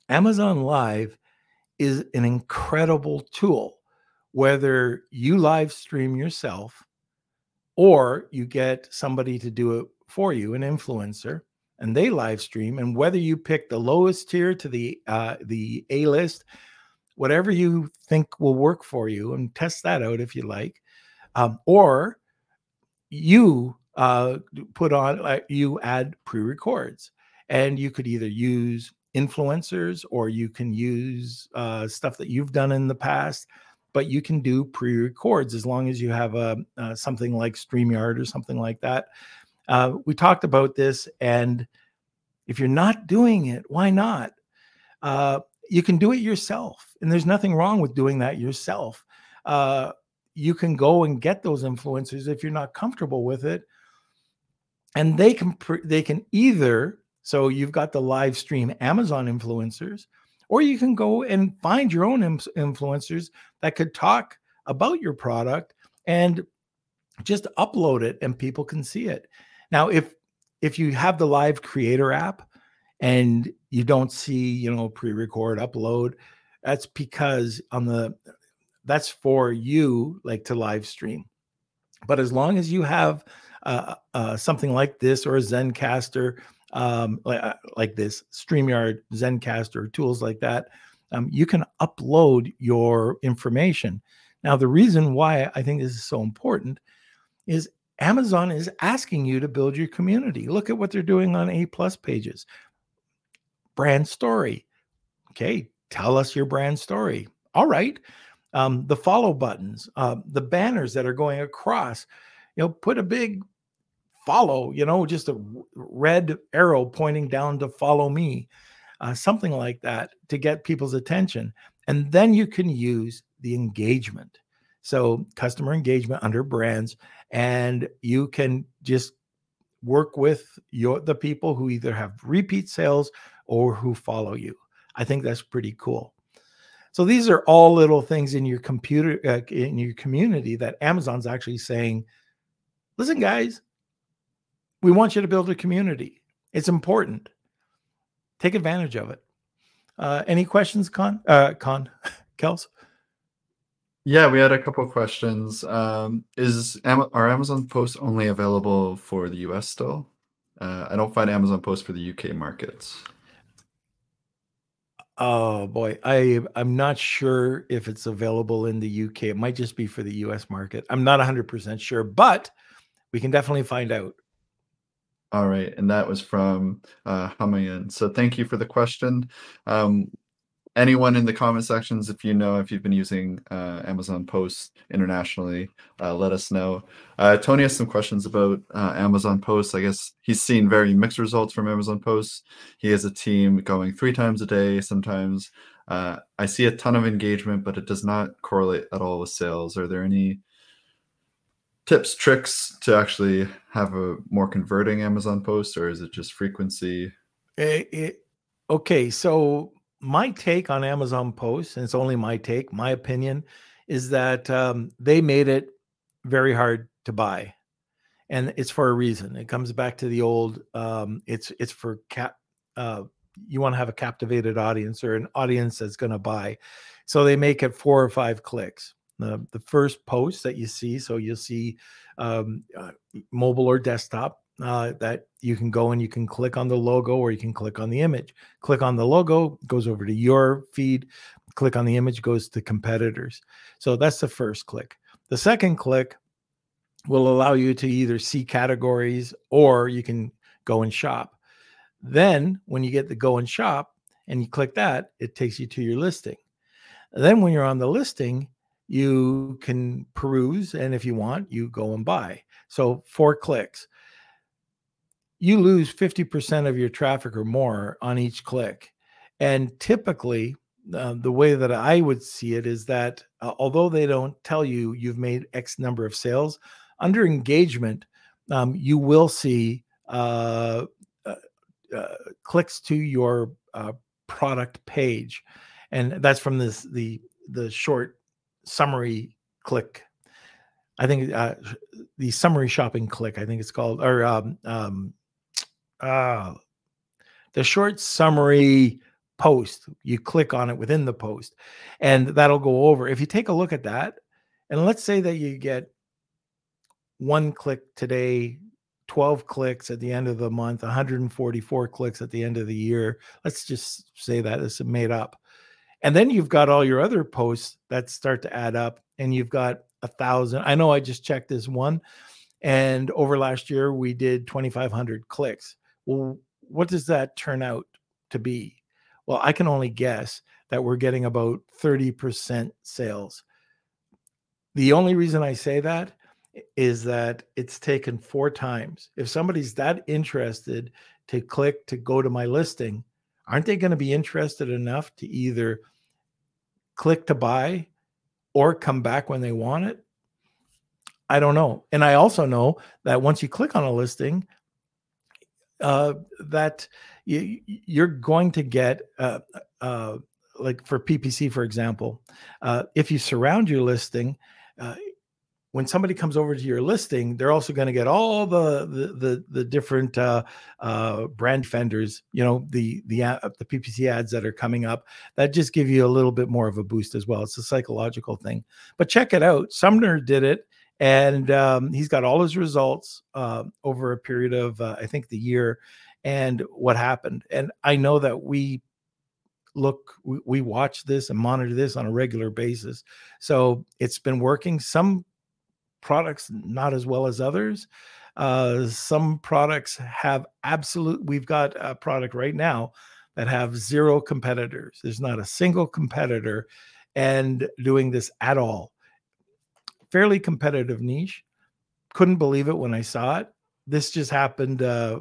Amazon Live is an incredible tool, whether you live stream yourself or you get somebody to do it for you, an influencer and they live stream and whether you pick the lowest tier to the uh, the a list whatever you think will work for you and test that out if you like um, or you uh, put on uh, you add pre-records and you could either use influencers or you can use uh, stuff that you've done in the past but you can do pre-records as long as you have a uh, something like StreamYard or something like that uh, we talked about this, and if you're not doing it, why not? Uh, you can do it yourself, and there's nothing wrong with doing that yourself. Uh, you can go and get those influencers if you're not comfortable with it, and they can they can either so you've got the live stream Amazon influencers, or you can go and find your own influencers that could talk about your product and just upload it and people can see it. Now, if if you have the live creator app and you don't see, you know, pre-record upload, that's because on the that's for you like to live stream. But as long as you have uh, uh, something like this or a Zencastr, um, like, uh, like this StreamYard, Zencastr, tools like that, um, you can upload your information. Now, the reason why I think this is so important is Amazon is asking you to build your community. Look at what they're doing on A plus pages. Brand story. Okay, tell us your brand story. All right. Um, the follow buttons, uh, the banners that are going across, you know, put a big follow, you know, just a red arrow pointing down to follow me, uh, something like that to get people's attention. And then you can use the engagement. So, customer engagement under brands and you can just work with your the people who either have repeat sales or who follow you. I think that's pretty cool. So these are all little things in your computer uh, in your community that Amazon's actually saying, "Listen guys, we want you to build a community. It's important. Take advantage of it." Uh, any questions, Con? Uh, Con, Kels? Yeah, we had a couple questions. Um, is are Amazon posts only available for the US still? Uh, I don't find Amazon posts for the UK markets. Oh boy, I I'm not sure if it's available in the UK. It might just be for the US market. I'm not 100% sure, but we can definitely find out. All right, and that was from uh, Hamayan. So thank you for the question. Um, anyone in the comment sections, if you know if you've been using uh, Amazon Post internationally, uh, let us know. Uh, Tony has some questions about uh, Amazon Post. I guess he's seen very mixed results from Amazon Post. He has a team going three times a day sometimes. Uh, I see a ton of engagement, but it does not correlate at all with sales. Are there any tips, tricks to actually have a more converting Amazon Post, or is it just frequency? It, it, okay, so my take on Amazon Post, and it's only my take, my opinion, is that um, they made it very hard to buy, and it's for a reason. It comes back to the old. Um, it's it's for cap. Uh, you want to have a captivated audience or an audience that's going to buy, so they make it four or five clicks. The the first post that you see, so you'll see um, uh, mobile or desktop uh, that you can go and you can click on the logo or you can click on the image. Click on the logo, goes over to your feed. Click on the image, goes to competitors. So that's the first click. The second click will allow you to either see categories or you can go and shop. Then, when you get the go and shop and you click that, it takes you to your listing. Then, when you're on the listing, you can peruse and if you want, you go and buy. So, four clicks you lose 50% of your traffic or more on each click. And typically, uh, the way that I would see it is that uh, although they don't tell you you've made X number of sales, under engagement, um, you will see uh, uh, uh clicks to your uh, product page, and that's from this the the short summary click. I think the summary shopping click. I think it's called, or um, um, uh, the short summary post. You click on it within the post, and that'll go over. If you take a look at that, and let's say that you get one click today, 12 clicks at the end of the month, 144 clicks at the end of the year. Let's just say that is made up. And then you've got all your other posts that start to add up, and you've got a thousand. I know I just checked this one, and over last year we did 2,500 clicks. Well, what does that turn out to be? Well, I can only guess that we're getting about 30% sales. The only reason I say that is that it's taken four times. If somebody's that interested to click to go to my listing, aren't they going to be interested enough to either click to buy or come back when they want it? I don't know. And I also know that once you click on a listing, uh, that you, you're going to get, uh, uh, like for PPC, for example, uh, if you surround your listing, uh, when somebody comes over to your listing, they're also going to get all the the the, the different uh, uh, brand fenders, you know, the the uh, the PPC ads that are coming up. That just give you a little bit more of a boost as well. It's a psychological thing. But check it out. Sumner did it and um, he's got all his results uh, over a period of uh, I think the year and what happened. And I know that we look we, we, watch this and monitor this on a regular basis, so it's been working. Some products not as well as others. Uh, some products have absolute. We've got a product right now that have zero competitors. There's not a single competitor and doing this at all fairly competitive niche. Couldn't believe it when I saw it. This just happened uh,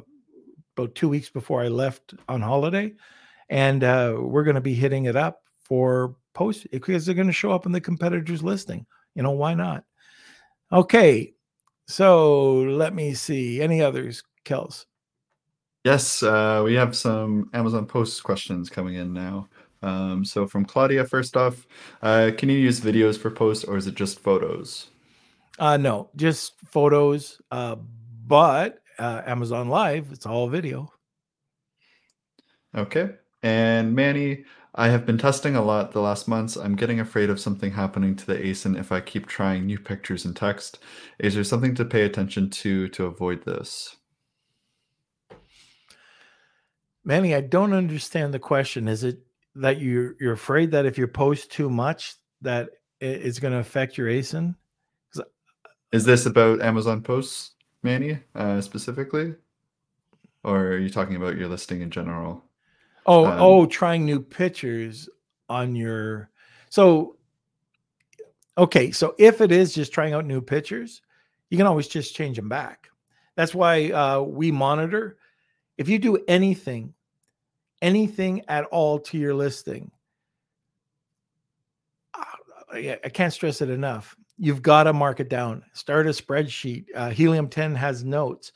about two weeks before I left on holiday, and uh, we're going to be hitting it up for post because they're going to show up in the competitors listing. You know why not? Okay, so let me see any others, Kels. Yes, uh, we have some Amazon Post questions coming in now. Um, so from Claudia, first off, uh, can you use videos for posts or is it just photos? Uh, no, just photos. Uh, but uh, Amazon Live, it's all video. Okay. And Manny, I have been testing a lot the last months. I'm getting afraid of something happening to the ASIN if I keep trying new pictures and text. Is there something to pay attention to to avoid this? Manny, I don't understand the question. Is it that you're you're afraid that if you post too much that it's going to affect your ASIN? Is this about Amazon posts, Manny, uh, specifically, or are you talking about your listing in general? Oh, um, oh, trying new pictures. on your so okay so if it is just trying out new pictures you can always just change them back that's why uh, we monitor if you do anything anything at all to your listing. Uh, i can't stress it enough. You've got to mark it down. Start a spreadsheet. Uh, helium 10 has notes.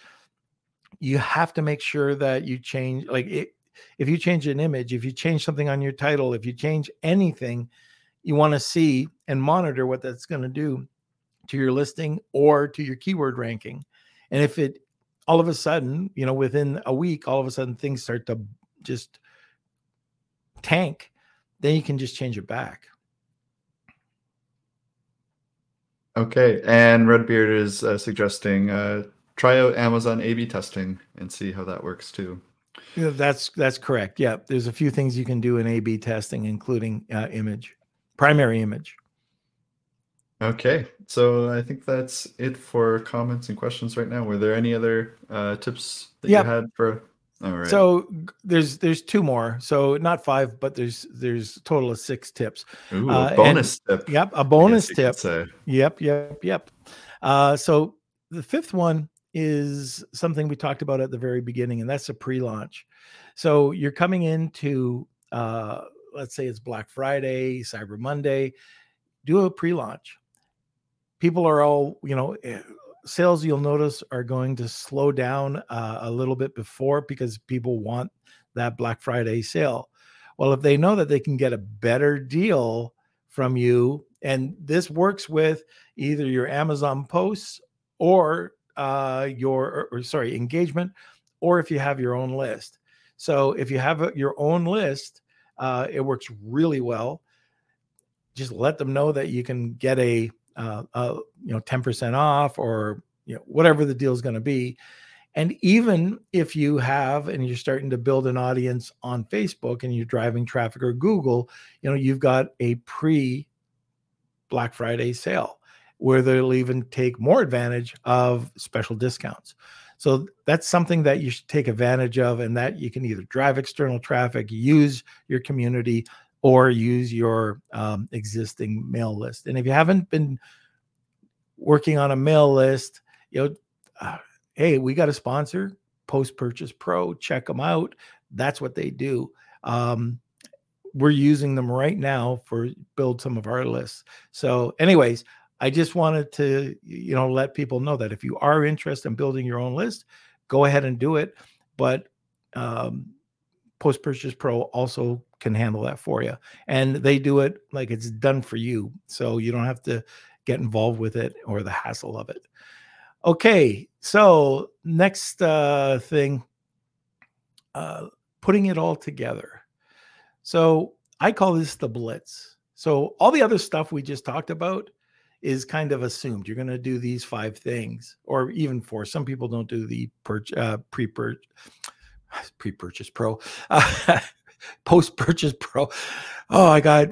You have to make sure that you change like it, if you change an image if you change something on your title if you change anything you want to see and monitor what that's going to do to your listing or to your keyword ranking. And if it all of a sudden you know within a week all of a sudden things start to just tank then you can just change it back okay and redbeard is uh, suggesting uh, try out Amazon A/B testing and see how that works too. Yeah, that's that's correct. Yeah, there's a few things you can do in A/B testing, including uh, image, primary image. Okay, so I think that's it for comments and questions right now. Were there any other uh, tips that yep. you had for? All right. So there's there's two more. So not five, but there's there's a total of six tips. Ooh, uh, bonus and, tip. Yep, a bonus tip. Yep, yep, yep. Uh, so the fifth one is something we talked about at the very beginning, and that's a pre-launch. So you're coming into, uh, let's say it's Black Friday, Cyber Monday, do a pre-launch. People are all, you know, eh, sales you'll notice are going to slow down uh, a little bit before because people want that Black Friday sale. Well, if they know that they can get a better deal from you, and this works with either your Amazon posts or uh, your or, or, sorry engagement, or if you have your own list. So if you have a, your own list, uh, it works really well. Just let them know that you can get a, uh, a you know 10% off or you know whatever the deal is going to be. And even if you have and you're starting to build an audience on Facebook and you're driving traffic or Google, you know, you've got a pre Black Friday sale where they'll even take more advantage of special discounts. So that's something that you should take advantage of, and that you can either drive external traffic, use your community, or use your um, existing mail list. And if you haven't been working on a mail list, you know, uh, hey, we got a sponsor, Post Purchase Pro. Check them out. That's what they do. Um, we're using them right now for build some of our lists. So, anyways, I just wanted to, you know, let people know that if you are interested in building your own list, go ahead and do it. But um, Post Purchase Pro also can handle that for you, and they do it like it's done for you, so you don't have to get involved with it or the hassle of it. Okay, so next uh, thing, uh, putting it all together. So I call this the blitz. So all the other stuff we just talked about is kind of assumed. You're going to do these five things, or even four. Some people don't do the uh, pre pre-purchase pro, uh, post-purchase pro. Oh, I got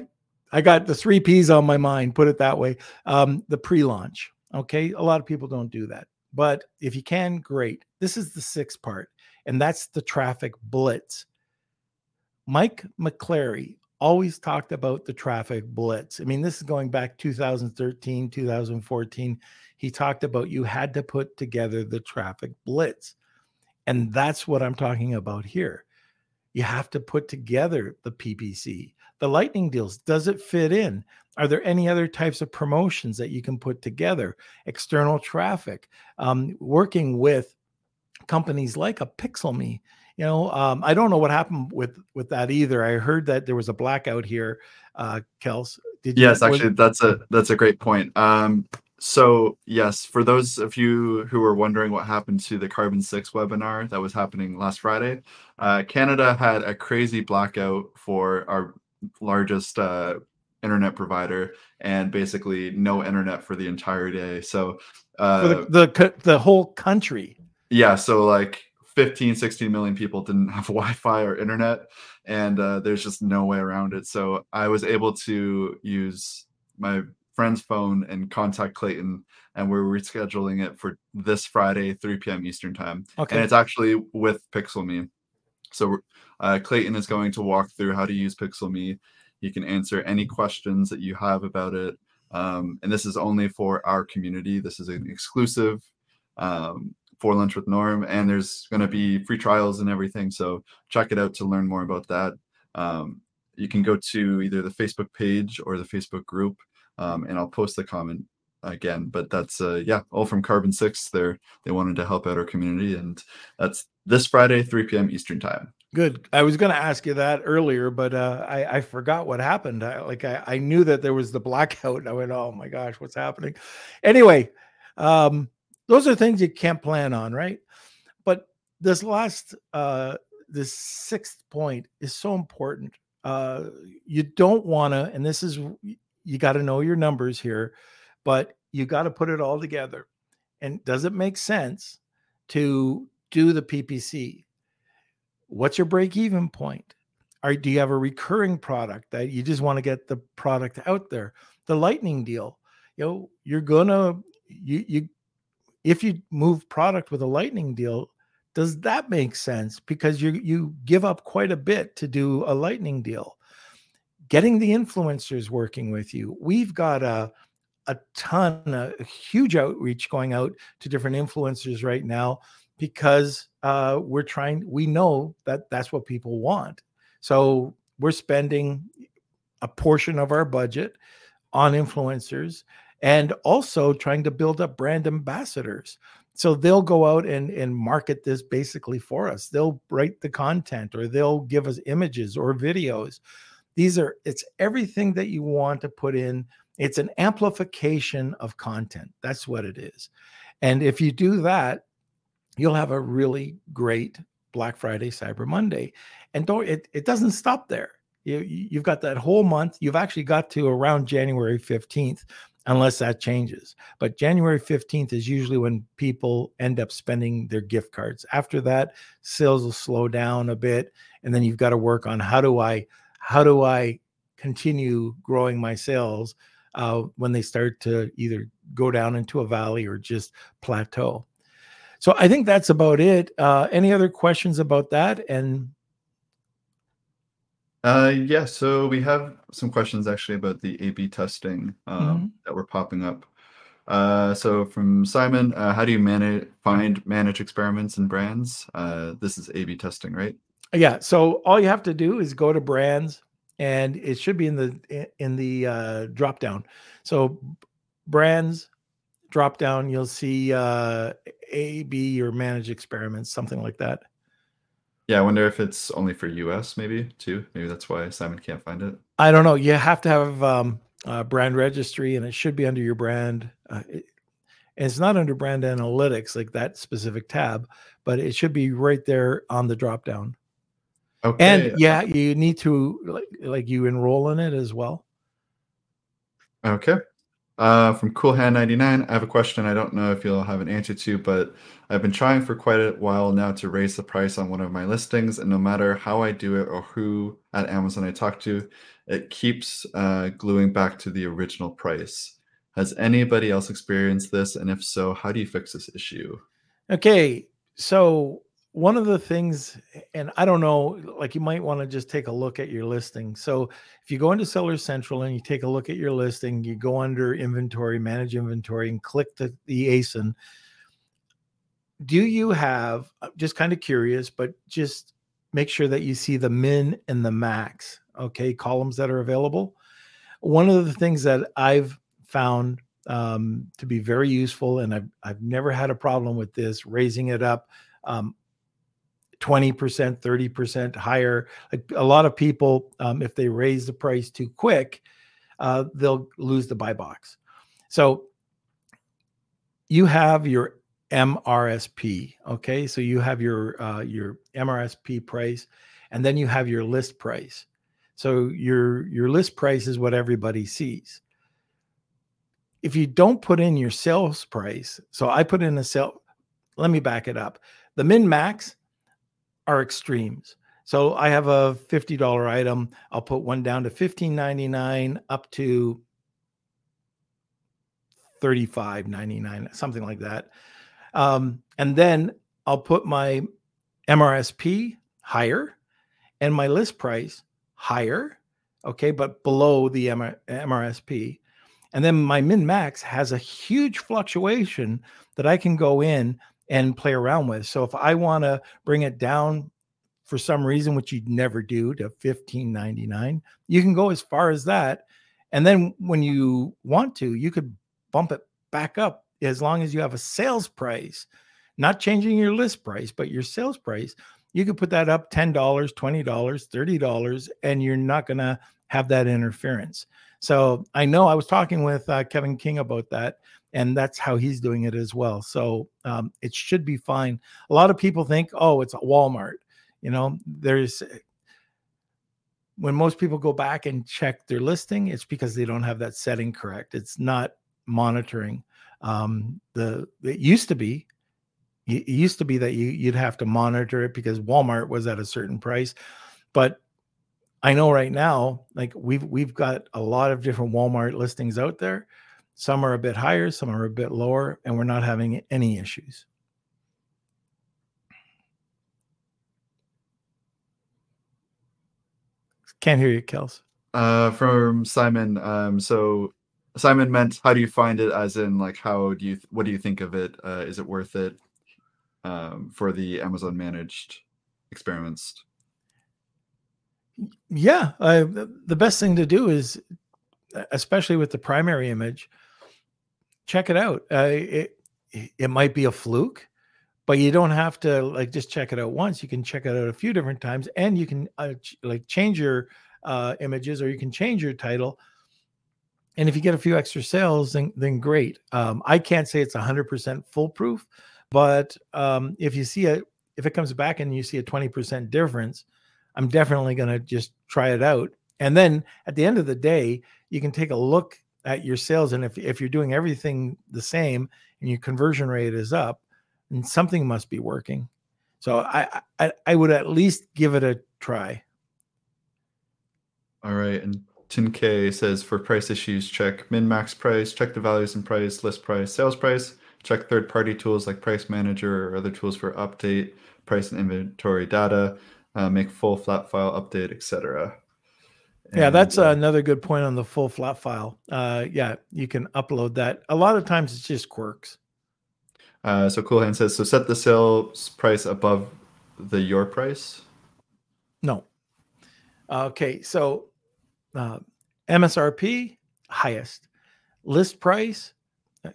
I got the three P's on my mind. Put it that way. Um, the pre-launch. Okay, a lot of people don't do that, but if you can, great. This is the sixth part, and that's the traffic blitz. Mike McClary always talked about the traffic blitz. I mean, this is going back 2013, 2014. He talked about you had to put together the traffic blitz. And that's what I'm talking about here. You have to put together the PPC, the lightning deals. Does it fit in? Are there any other types of promotions that you can put together? External traffic, um, working with companies like a PixelMe you know, um, I don't know what happened with with that either. I heard that there was a blackout here. Uh, Kels, did you? Yes, actually, that's a that's a great point. Um, so yes, for those of you who are wondering what happened to the Carbon Six webinar that was happening last Friday, uh, Canada had a crazy blackout for our largest uh, internet provider, and basically no internet for the entire day. So uh, the, the the whole country. Yeah, so like 15 16 million people didn't have wi-fi or internet and uh, there's just no way around it so i was able to use my friend's phone and contact clayton and we're rescheduling it for this friday 3 p.m eastern time okay and it's actually with pixelme so uh, clayton is going to walk through how to use pixelme He can answer any questions that you have about it. Um, and this is only for our community. This is an exclusive um, for lunch with Norm, and there's going to be free trials and everything. So check it out to learn more about that. Um, you can go to either the Facebook page or the Facebook group, um, and I'll post the comment again. But that's uh, yeah, all from Carbon Six. They're they wanted to help out our community, and that's this Friday, 3 p.m. Eastern time. Good. I was going to ask you that earlier, but uh, I, I forgot what happened. I, like I, I knew that there was the blackout. I went, oh my gosh, what's happening? Anyway, um, those are things you can't plan on, right? But this last, uh, this sixth point is so important. Uh, you don't want to, and this is you got to know your numbers here, but you got to put it all together. And does it make sense to do the PPC? What's your break even point? Are, do you have a recurring product that you just want to get the product out there? The lightning deal, you know, you're gonna you you if you move product with a lightning deal, does that make sense? Because you you give up quite a bit to do a lightning deal. Getting the influencers working with you. We've got a a ton, a huge outreach going out to different influencers right now because uh, we're trying. We know that that's what people want. So we're spending a portion of our budget on influencers and also trying to build up brand ambassadors. So they'll go out and, and market this basically for us. They'll write the content or they'll give us images or videos. These are, it's everything that you want to put in. It's an amplification of content. That's what it is. And if you do that, you'll have a really great Black Friday, Cyber Monday. And don't it, it doesn't stop there. You, you've got that whole month. You've actually got to around January 15th unless that changes. But January 15th is usually when people end up spending their gift cards. After that, sales will slow down a bit and then you've got to work on how do I how do I continue growing my sales uh, when they start to either go down into a valley or just plateau. So I think that's about it. Uh, any other questions about that? And uh, yeah, so we have some questions actually about the A/B testing um, mm-hmm. that were popping up. Uh, so from Simon, uh, how do you manage find manage experiments and brands? Uh, this is A/B testing, right? Yeah. So all you have to do is go to brands, and it should be in the in the uh, drop down. So brands drop down, you'll see uh, A, B, or manage experiments, something like that. Yeah, I wonder if it's only for US, maybe too. Maybe that's why Simon can't find it. I don't know. You have to have um, a brand registry, and it should be under your brand. Uh, it, and it's not under brand analytics, like that specific tab, but it should be right there on the drop down. Okay. And yeah, you need to like, like you enroll in it as well. Okay. Uh, from Coolhand99, I have a question I don't know if you'll have an answer to, but I've been trying for quite a while now to raise the price on one of my listings, and no matter how I do it or who at Amazon I talk to, it keeps uh, gluing back to the original price. Has anybody else experienced this? And if so, how do you fix this issue? Okay, so one of the things, and I don't know, like you might want to just take a look at your listing. So if you go into Seller Central and you take a look at your listing, you go under inventory, manage inventory, and click the, the ASIN. Do you have, I'm just kind of curious, but just make sure that you see the min and the max, okay, columns that are available. One of the things that I've found um, to be very useful, and I've, I've never had a problem with this, raising it up. Um, 20%, 30% higher. Like a lot of people, um, if they raise the price too quick, uh, they'll lose the buy box. So you have your MRSP. Okay. So you have your uh, your MRSP price, and then you have your list price. So your your list price is what everybody sees. If you don't put in your sales price, so I put in a sale. Let me back it up. The min max are extremes. So I have a $50 item. I'll put one down to $15.99 up to $35.99, something like that. Um, and then I'll put my MRSP higher and my list price higher okay, but below the MRSP. And then my min max has a huge fluctuation that I can go in and play around with. So if I want to bring it down for some reason, which you'd never do to 15.99, you can go as far as that. And then when you want to, you could bump it back up as long as you have a sales price, not changing your list price, but your sales price. You could put that up $10, $20, $30, and you're not going to have that interference. So I know I was talking with uh, Kevin King about that, and that's how he's doing it as well. So um, it should be fine. A lot of people think, oh, it's Walmart. You know, there's when most people go back and check their listing, it's because they don't have that setting correct. It's not monitoring. Um, the it used to be it used to be that you you'd have to monitor it because Walmart was at a certain price, but I know right now, like we've we've got a lot of different Walmart listings out there. Some are a bit higher, some are a bit lower, and we're not having any issues. Can't hear you, Kels. Uh, from Simon. Um, so Simon meant, how do you find it? As in, like, how do you, what do you think of it? Uh, is it worth it um, for the Amazon managed experiments? Yeah, uh, the best thing to do is, especially with the primary image, check it out. Uh, it it might be a fluke, but you don't have to like just check it out once. You can check it out a few different times, and you can uh, ch- like change your uh, images, or you can change your title. And if you get a few extra sales, then then great. Um, I can't say it's hundred percent foolproof, but um, if you see it, if it comes back and you see a twenty percent difference I'm definitely going to just try it out. And then at the end of the day, you can take a look at your sales. And if, if you're doing everything the same and your conversion rate is up, then something must be working. So I, I, I would at least give it a try. All right. And Tin K says for price issues, check min max price, check the values in price, list price, sales price, check third party tools like Price Manager or other tools for update price and inventory data uh, make full flat file update, etc. Yeah, that's uh, another good point on the full flat file. Uh, yeah, you can upload that. A lot of times it's just quirks. Uh, so Cool Hand says, so set the sales price above the your price. No. Okay, so uh, MSRP highest, list price,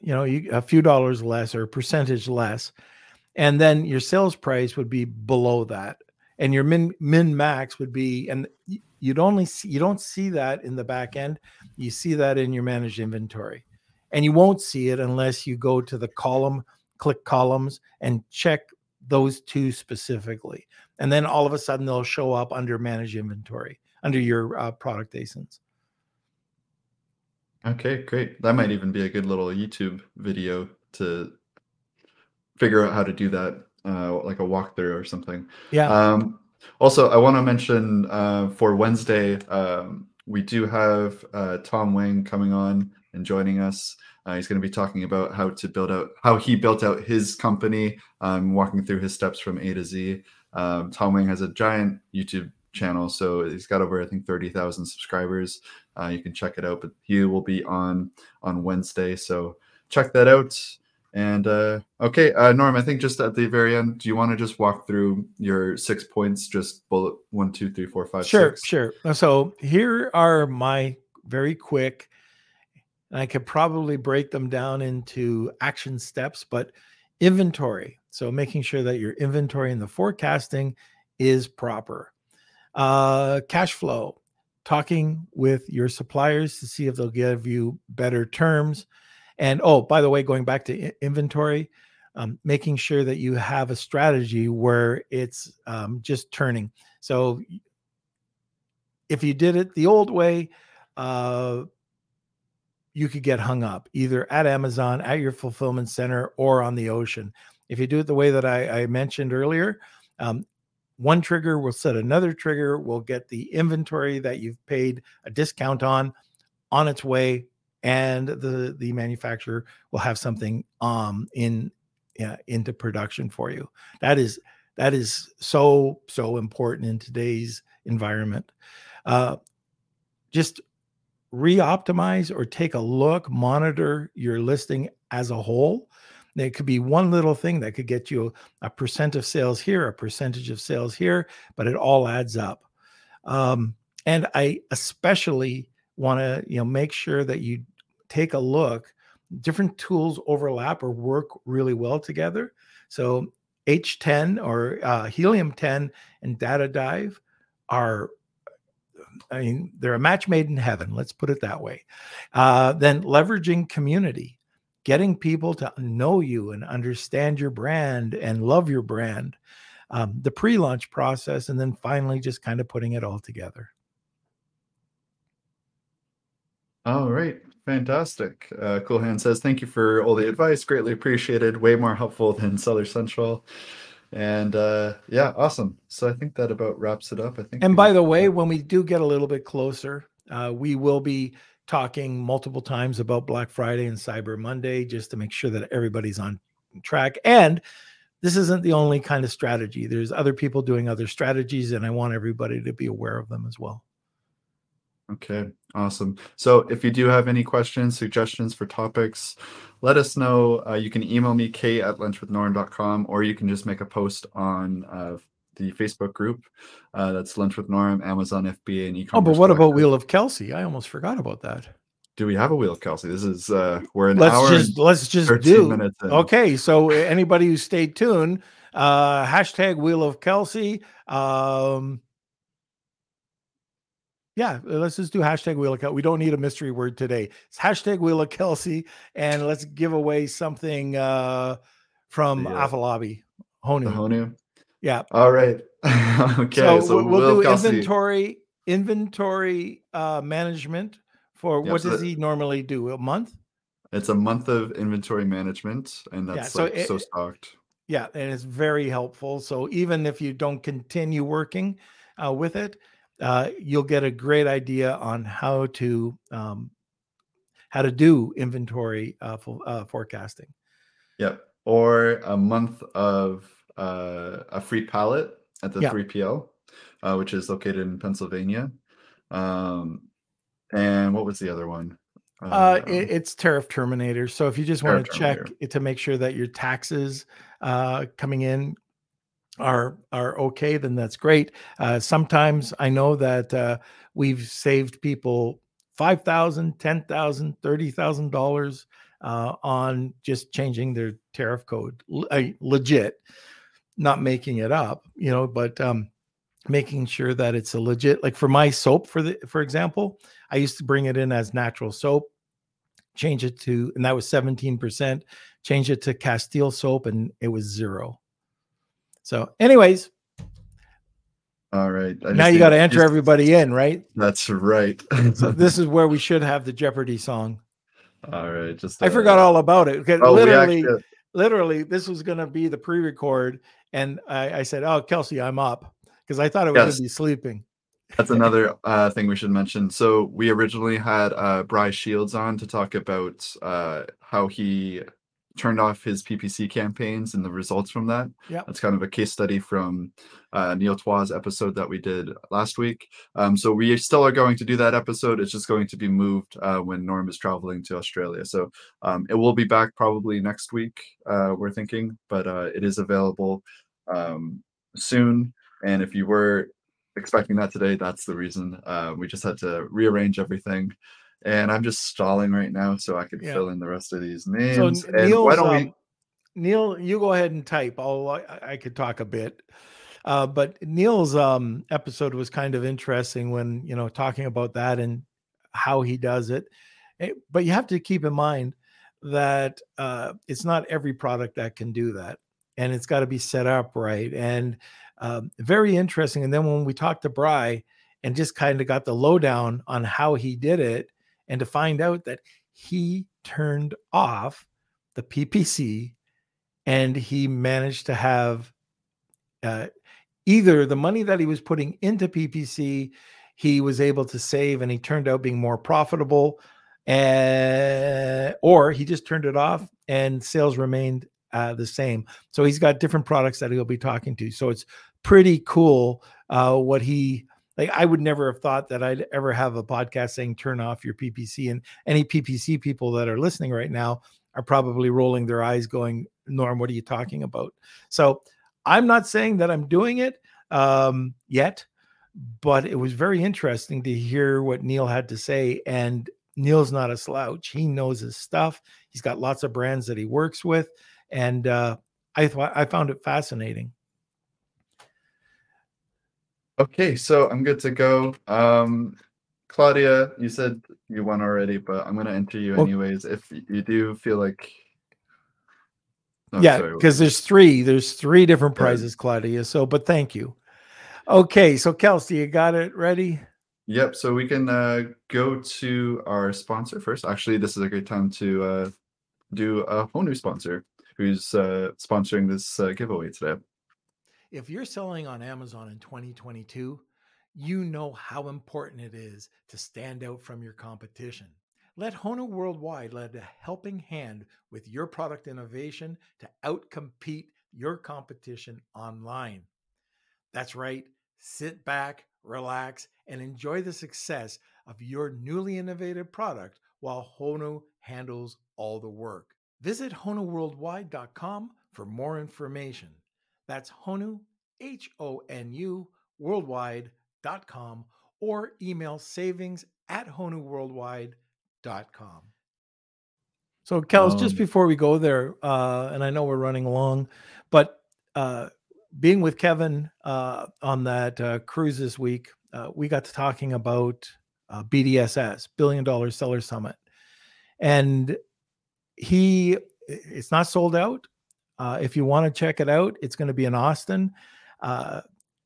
you know, you, a few dollars less or percentage less, and then your sales price would be below that and your min min max would be and you'd only see you don't see that in the back end you see that in your managed inventory and you won't see it unless you go to the column click columns and check those two specifically and then all of a sudden they'll show up under managed inventory under your uh, product asins okay great that might even be a good little youtube video to figure out how to do that uh, like a walkthrough or something. Yeah. Um, also, I want to mention uh, for Wednesday, um, we do have uh, Tom Wang coming on and joining us. Uh, he's going to be talking about how to build out, how he built out his company, um, walking through his steps from A to Z. Um, Tom Wang has a giant YouTube channel, so he's got over I think thirty thousand subscribers. Uh, you can check it out, but he will be on on Wednesday, so check that out. And uh, okay, uh, Norm, I think just at the very end, do you want to just walk through your six points, just bullet one, two, three, four, five, sure, six? Sure, So here are my very quick, and I could probably break them down into action steps, but inventory. So making sure that your inventory and the forecasting is proper. Uh, cash flow, talking with your suppliers to see if they'll give you better terms and oh, by the way, going back to inventory, um, making sure that you have a strategy where it's um, just turning. So if you did it the old way, uh, you could get hung up either at Amazon, at your fulfillment center, or on the ocean. If you do it the way that I, I mentioned earlier, um, one trigger will set another trigger, will get the inventory that you've paid a discount on on its way and the the manufacturer will have something um in yeah, into production for you. That is that is so so important in today's environment. Uh, just re-optimize or take a look, monitor your listing as a whole. It could be one little thing that could get you a percent of sales here, a percentage of sales here, but it all adds up. Um, and I especially want to you know make sure that you take a look. Different tools overlap or work really well together. So H10 or uh, Helium 10 and Data Dive are I mean, they're a match made in heaven. Let's put it that way. Uh, then leveraging community, getting people to know you and understand your brand and love your brand, um, the pre launch process, and then finally just kind of putting it all together. All right. Fantastic. Uh, cool Hand says, Thank you for all the advice. Greatly appreciated. Way more helpful than Seller Central. And uh, yeah, awesome. So I think that about wraps it up. I think. And by the way, when we do get a little bit closer, uh, we will be talking multiple times about Black Friday and Cyber Monday just to make sure that everybody's on track. And this isn't the only kind of strategy. There's other people doing other strategies, and I want everybody to be aware of them as well. Okay, awesome. So if you do have any questions, suggestions for topics, let us know. Uh, you can email me, k at lunchwithnorm.com, or you can just make a post on uh, the Facebook group. Uh, that's Lunch with Norm, Amazon FBA, and e-commerce. Oh, but what about Wheel of Kelsey? I almost forgot about that. Do we have a Wheel of Kelsey? This is uh we're an let's hour. Just, let's just do. Minutes in. Okay, so anybody who stayed tuned, uh hashtag Wheel of Kelsey. Um yeah, uh, let's just do hashtag Wheel of Kelsey. We don't need a mystery word today. It's hashtag Wheel of Kelsey, and let's give away something uh, from yeah. Afalabi. Honu. Honu. Yeah. All right. okay. So, so we'll, do Kelsey. inventory inventory uh, management for yep, what so does that, he normally do? A month? It's a month of inventory management, and that's yeah, so like it, so stocked. Yeah, and it's very helpful. So even if you don't continue working uh, with it, uh, you'll get a great idea on how to um, how to do inventory uh, uh, forecasting. Yep, or a month of uh, a free pallet at the yep. 3PL, uh, which is located in Pennsylvania. Um, and what was the other one? Uh, it, um it's tariff terminator. So if you just want to check to make sure that your taxes uh, coming in are are okay, then that's great. Uh, sometimes I know that uh, we've saved people five thousand, ten thousand, thirty thousand dollars uh, on just changing their tariff code, legit, not making it up, you know, but um, making sure that it's a legit. Like for my soap, for the for example, I used to bring it in as natural soap, change it to, and that was seventeen percent. Change it to Castile soap, and it was zero so, anyways. All right. now you got to enter just, everybody in, right? That's right. so this is where we should have the Jeopardy song. All right. Just uh, I forgot all about it. Oh, literally, actually, literally, this was going to be the pre-record, and I, I, said, "Oh, Kelsey, I'm up," because I thought it was yes. going to be sleeping. That's another uh, thing we should mention. So we originally had uh, Bryce Shields on to talk about uh, how he turned off his PPC campaigns and the results from that. Yeah, that's kind of a case study from uh, Neil Twa's episode that we did last week. Um, so we still are going to do that episode. It's just going to be moved uh, when Norm is traveling to Australia. So um, it will be back probably next week. Uh, we're thinking, but uh, it is available um, soon. And if you were expecting that today, that's the reason. Uh, we just had to rearrange everything and I'm just stalling right now so I could yeah. fill in the rest of these names. So and why don't we? Um, Neil, you go ahead and type. I'll I, I could talk a bit. Uh, but Neil's um, episode was kind of interesting when you know talking about that and how he does it. it eh, but you have to keep in mind that uh, it's not every product that can do that, and it's got to be set up right. And um, very interesting. And then when we talked to Bry and just kind of got the lowdown on how he did it, and to find out that he turned off the PPC and he managed to have uh, either the money that he was putting into PPC, he was able to save and he turned out being more profitable, uh, or he just turned it off and sales remained uh, the same. So he's got different products that he'll be talking to. So it's pretty cool uh, what he like I would never have thought that I'd ever have a podcast saying turn off your PPC. And any PPC people that are listening right now are probably rolling their eyes, going, Norm, what are you talking about? So I'm not saying that I'm doing it um, yet, but it was very interesting to hear what Neil had to say. And Neil's not a slouch. He knows his stuff. He's got lots of brands that he works with, and uh, I I found it fascinating. Okay, so I'm good to go. Um, Claudia, you said you won already, but I'm going to enter you anyways. If you do feel like, oh, yeah, because there's three, there's three different prizes, Claudia. So, but thank you. Okay, so Kelsey, you got it ready? Yep. So we can uh, go to our sponsor first. Actually, this is a great time to uh, do a whole new sponsor who's uh, sponsoring this uh, giveaway today. If you're selling on Amazon in 2022, you know how important it is to stand out from your competition. Let Honu Worldwide lend a helping hand with your product innovation to outcompete your competition online. That's right. Sit back, relax, and enjoy the success of your newly innovative product while Honu handles all the work. Visit HonuWorldwide.com for more information. That's Honu, H O N U, worldwide.com, or email savings at HonuWorldwide.com. So, Kels, um, just before we go there, uh, and I know we're running along, but uh, being with Kevin uh, on that uh, cruise this week, uh, we got to talking about uh, BDSS, Billion Dollar Seller Summit, and he it's not sold out. Uh, if you want to check it out, it's going to be in Austin. Uh,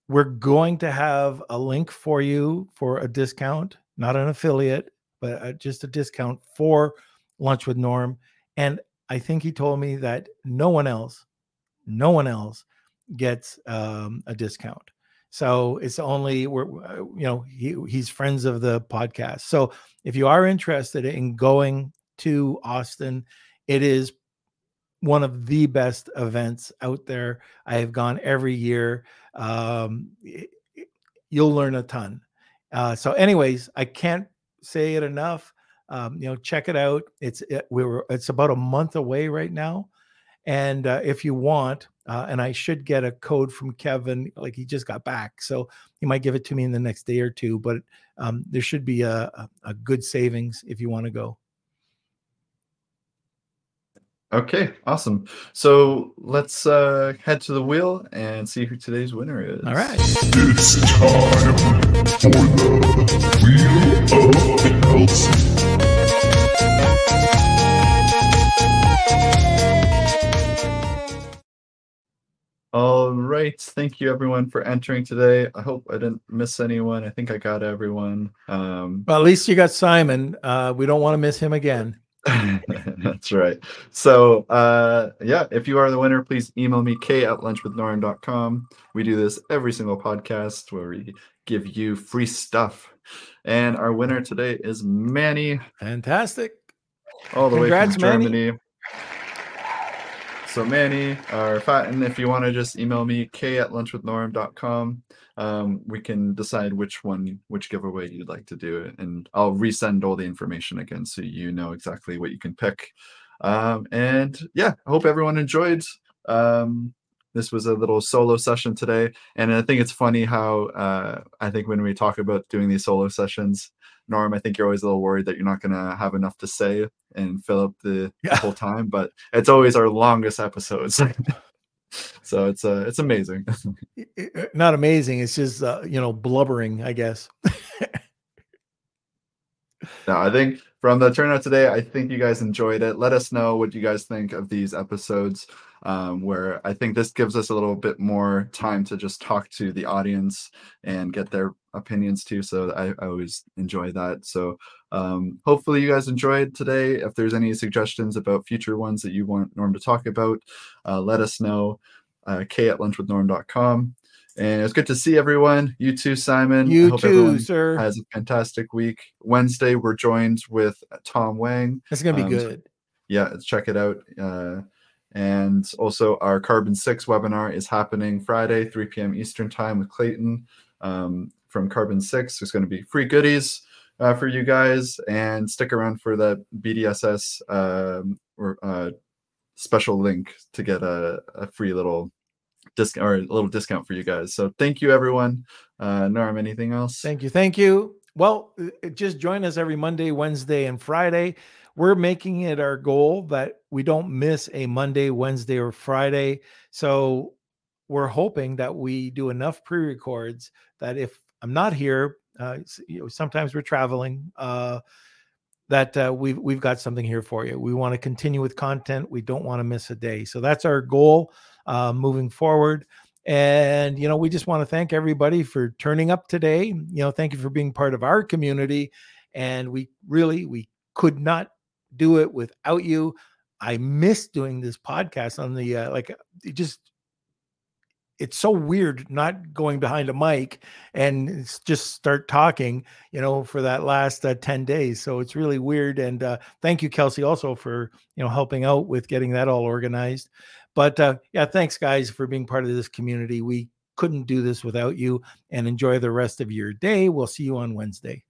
we're going to have a link for you for a discount, not an affiliate, but just a discount for Lunch with Norm. And I think he told me that no one else, no one else gets um, a discount. So it's only we're uh, you know he, he's friends of the podcast. So if you are interested in going to Austin, it is one of the best events out there. I have gone every year. Um, you'll learn a ton. Uh, so, anyways, I can't say it enough. Um, you know, check it out. It's it, we were it's about a month away right now, and uh, if you want, uh, and I should get a code from Kevin, like he just got back, so he might give it to me in the next day or two. But um, there should be a, a, a good savings if you want to go. Okay, awesome. So let's uh, head to the wheel and see who today's winner is. All right. It's time for the Wheel of Kelsey. All right. Thank you, everyone, for entering today. I hope I didn't miss anyone. I think I got everyone. Um, well, at least you got Simon. Uh, we don't want to miss him again. That's right. So, uh, yeah, if you are the winner, please email me, k at lunchwithnorm.com. We do this every single podcast where we give you free stuff. And our winner today is Manny. Fantastic. All the Congrats, way from Germany. Manny. So Manny or Fatten, if you want to just email me, k at lunchwithnorm.com um, we can decide which one, which giveaway you'd like to do. And I'll resend all the information again so you know exactly what you can pick. Um, and yeah, I hope everyone enjoyed. Um, this was a little solo session today. And I think it's funny how uh, I think when we talk about doing these solo sessions, Norm, I think you're always a little worried that you're not going to have enough to say and fill up the, yeah. the whole time, but it's always our longest episodes. so it's uh it's amazing. Uh, not amazing it's just uh, you know blubbering i guess. No i think from the turnout today i think you guys enjoyed it. Let us know what you guys think of these episodes um, where i think this gives us a little bit more time to just talk to the audience and get their opinions too so i, I always enjoy that so um, hopefully you guys enjoyed today. If there's any suggestions about future ones that you want Norm to talk about, uh, let us know. Uh, k at lunchwithnorm.com. And it's good to see everyone. You too, Simon. You too, sir. Has a fantastic week. Wednesday, we're joined with Tom Wang. It's gonna be um, good. Yeah, check it out. Uh, and also, our Carbon6 webinar is happening Friday, 3 p.m. Eastern time with Clayton. Um, from Carbon6. There's going to be free goodies uh, for you guys, and stick around for that BDSS um, or uh, special link to get a, a free little discount or a little discount for you guys. So thank you, everyone. Uh, Norm, anything else? Thank you. Thank you. Well, uh, just join us every Monday, Wednesday, and Friday. We're making it our goal that we don't miss a Monday, Wednesday, or Friday. So we're hoping that we do enough pre-records that if I'm not here, uh, you know, sometimes we're traveling. Uh, that uh, we've we've got something here for you. We want to continue with content. We don't want to miss a day. So that's our goal uh, moving forward. And you know, we just want to thank everybody for turning up today. You know, thank you for being part of our community. And we really we could not do it without you. I miss doing this podcast on the uh, like it just it's so weird not going behind a mic and just start talking, you know, for that last uh, 10 days. So it's really weird. And uh, thank you, Kelsey, also for, you know, helping out with getting that all organized. But uh, yeah, thanks, guys, for being part of this community. We couldn't do this without you and enjoy the rest of your day. We'll see you on Wednesday.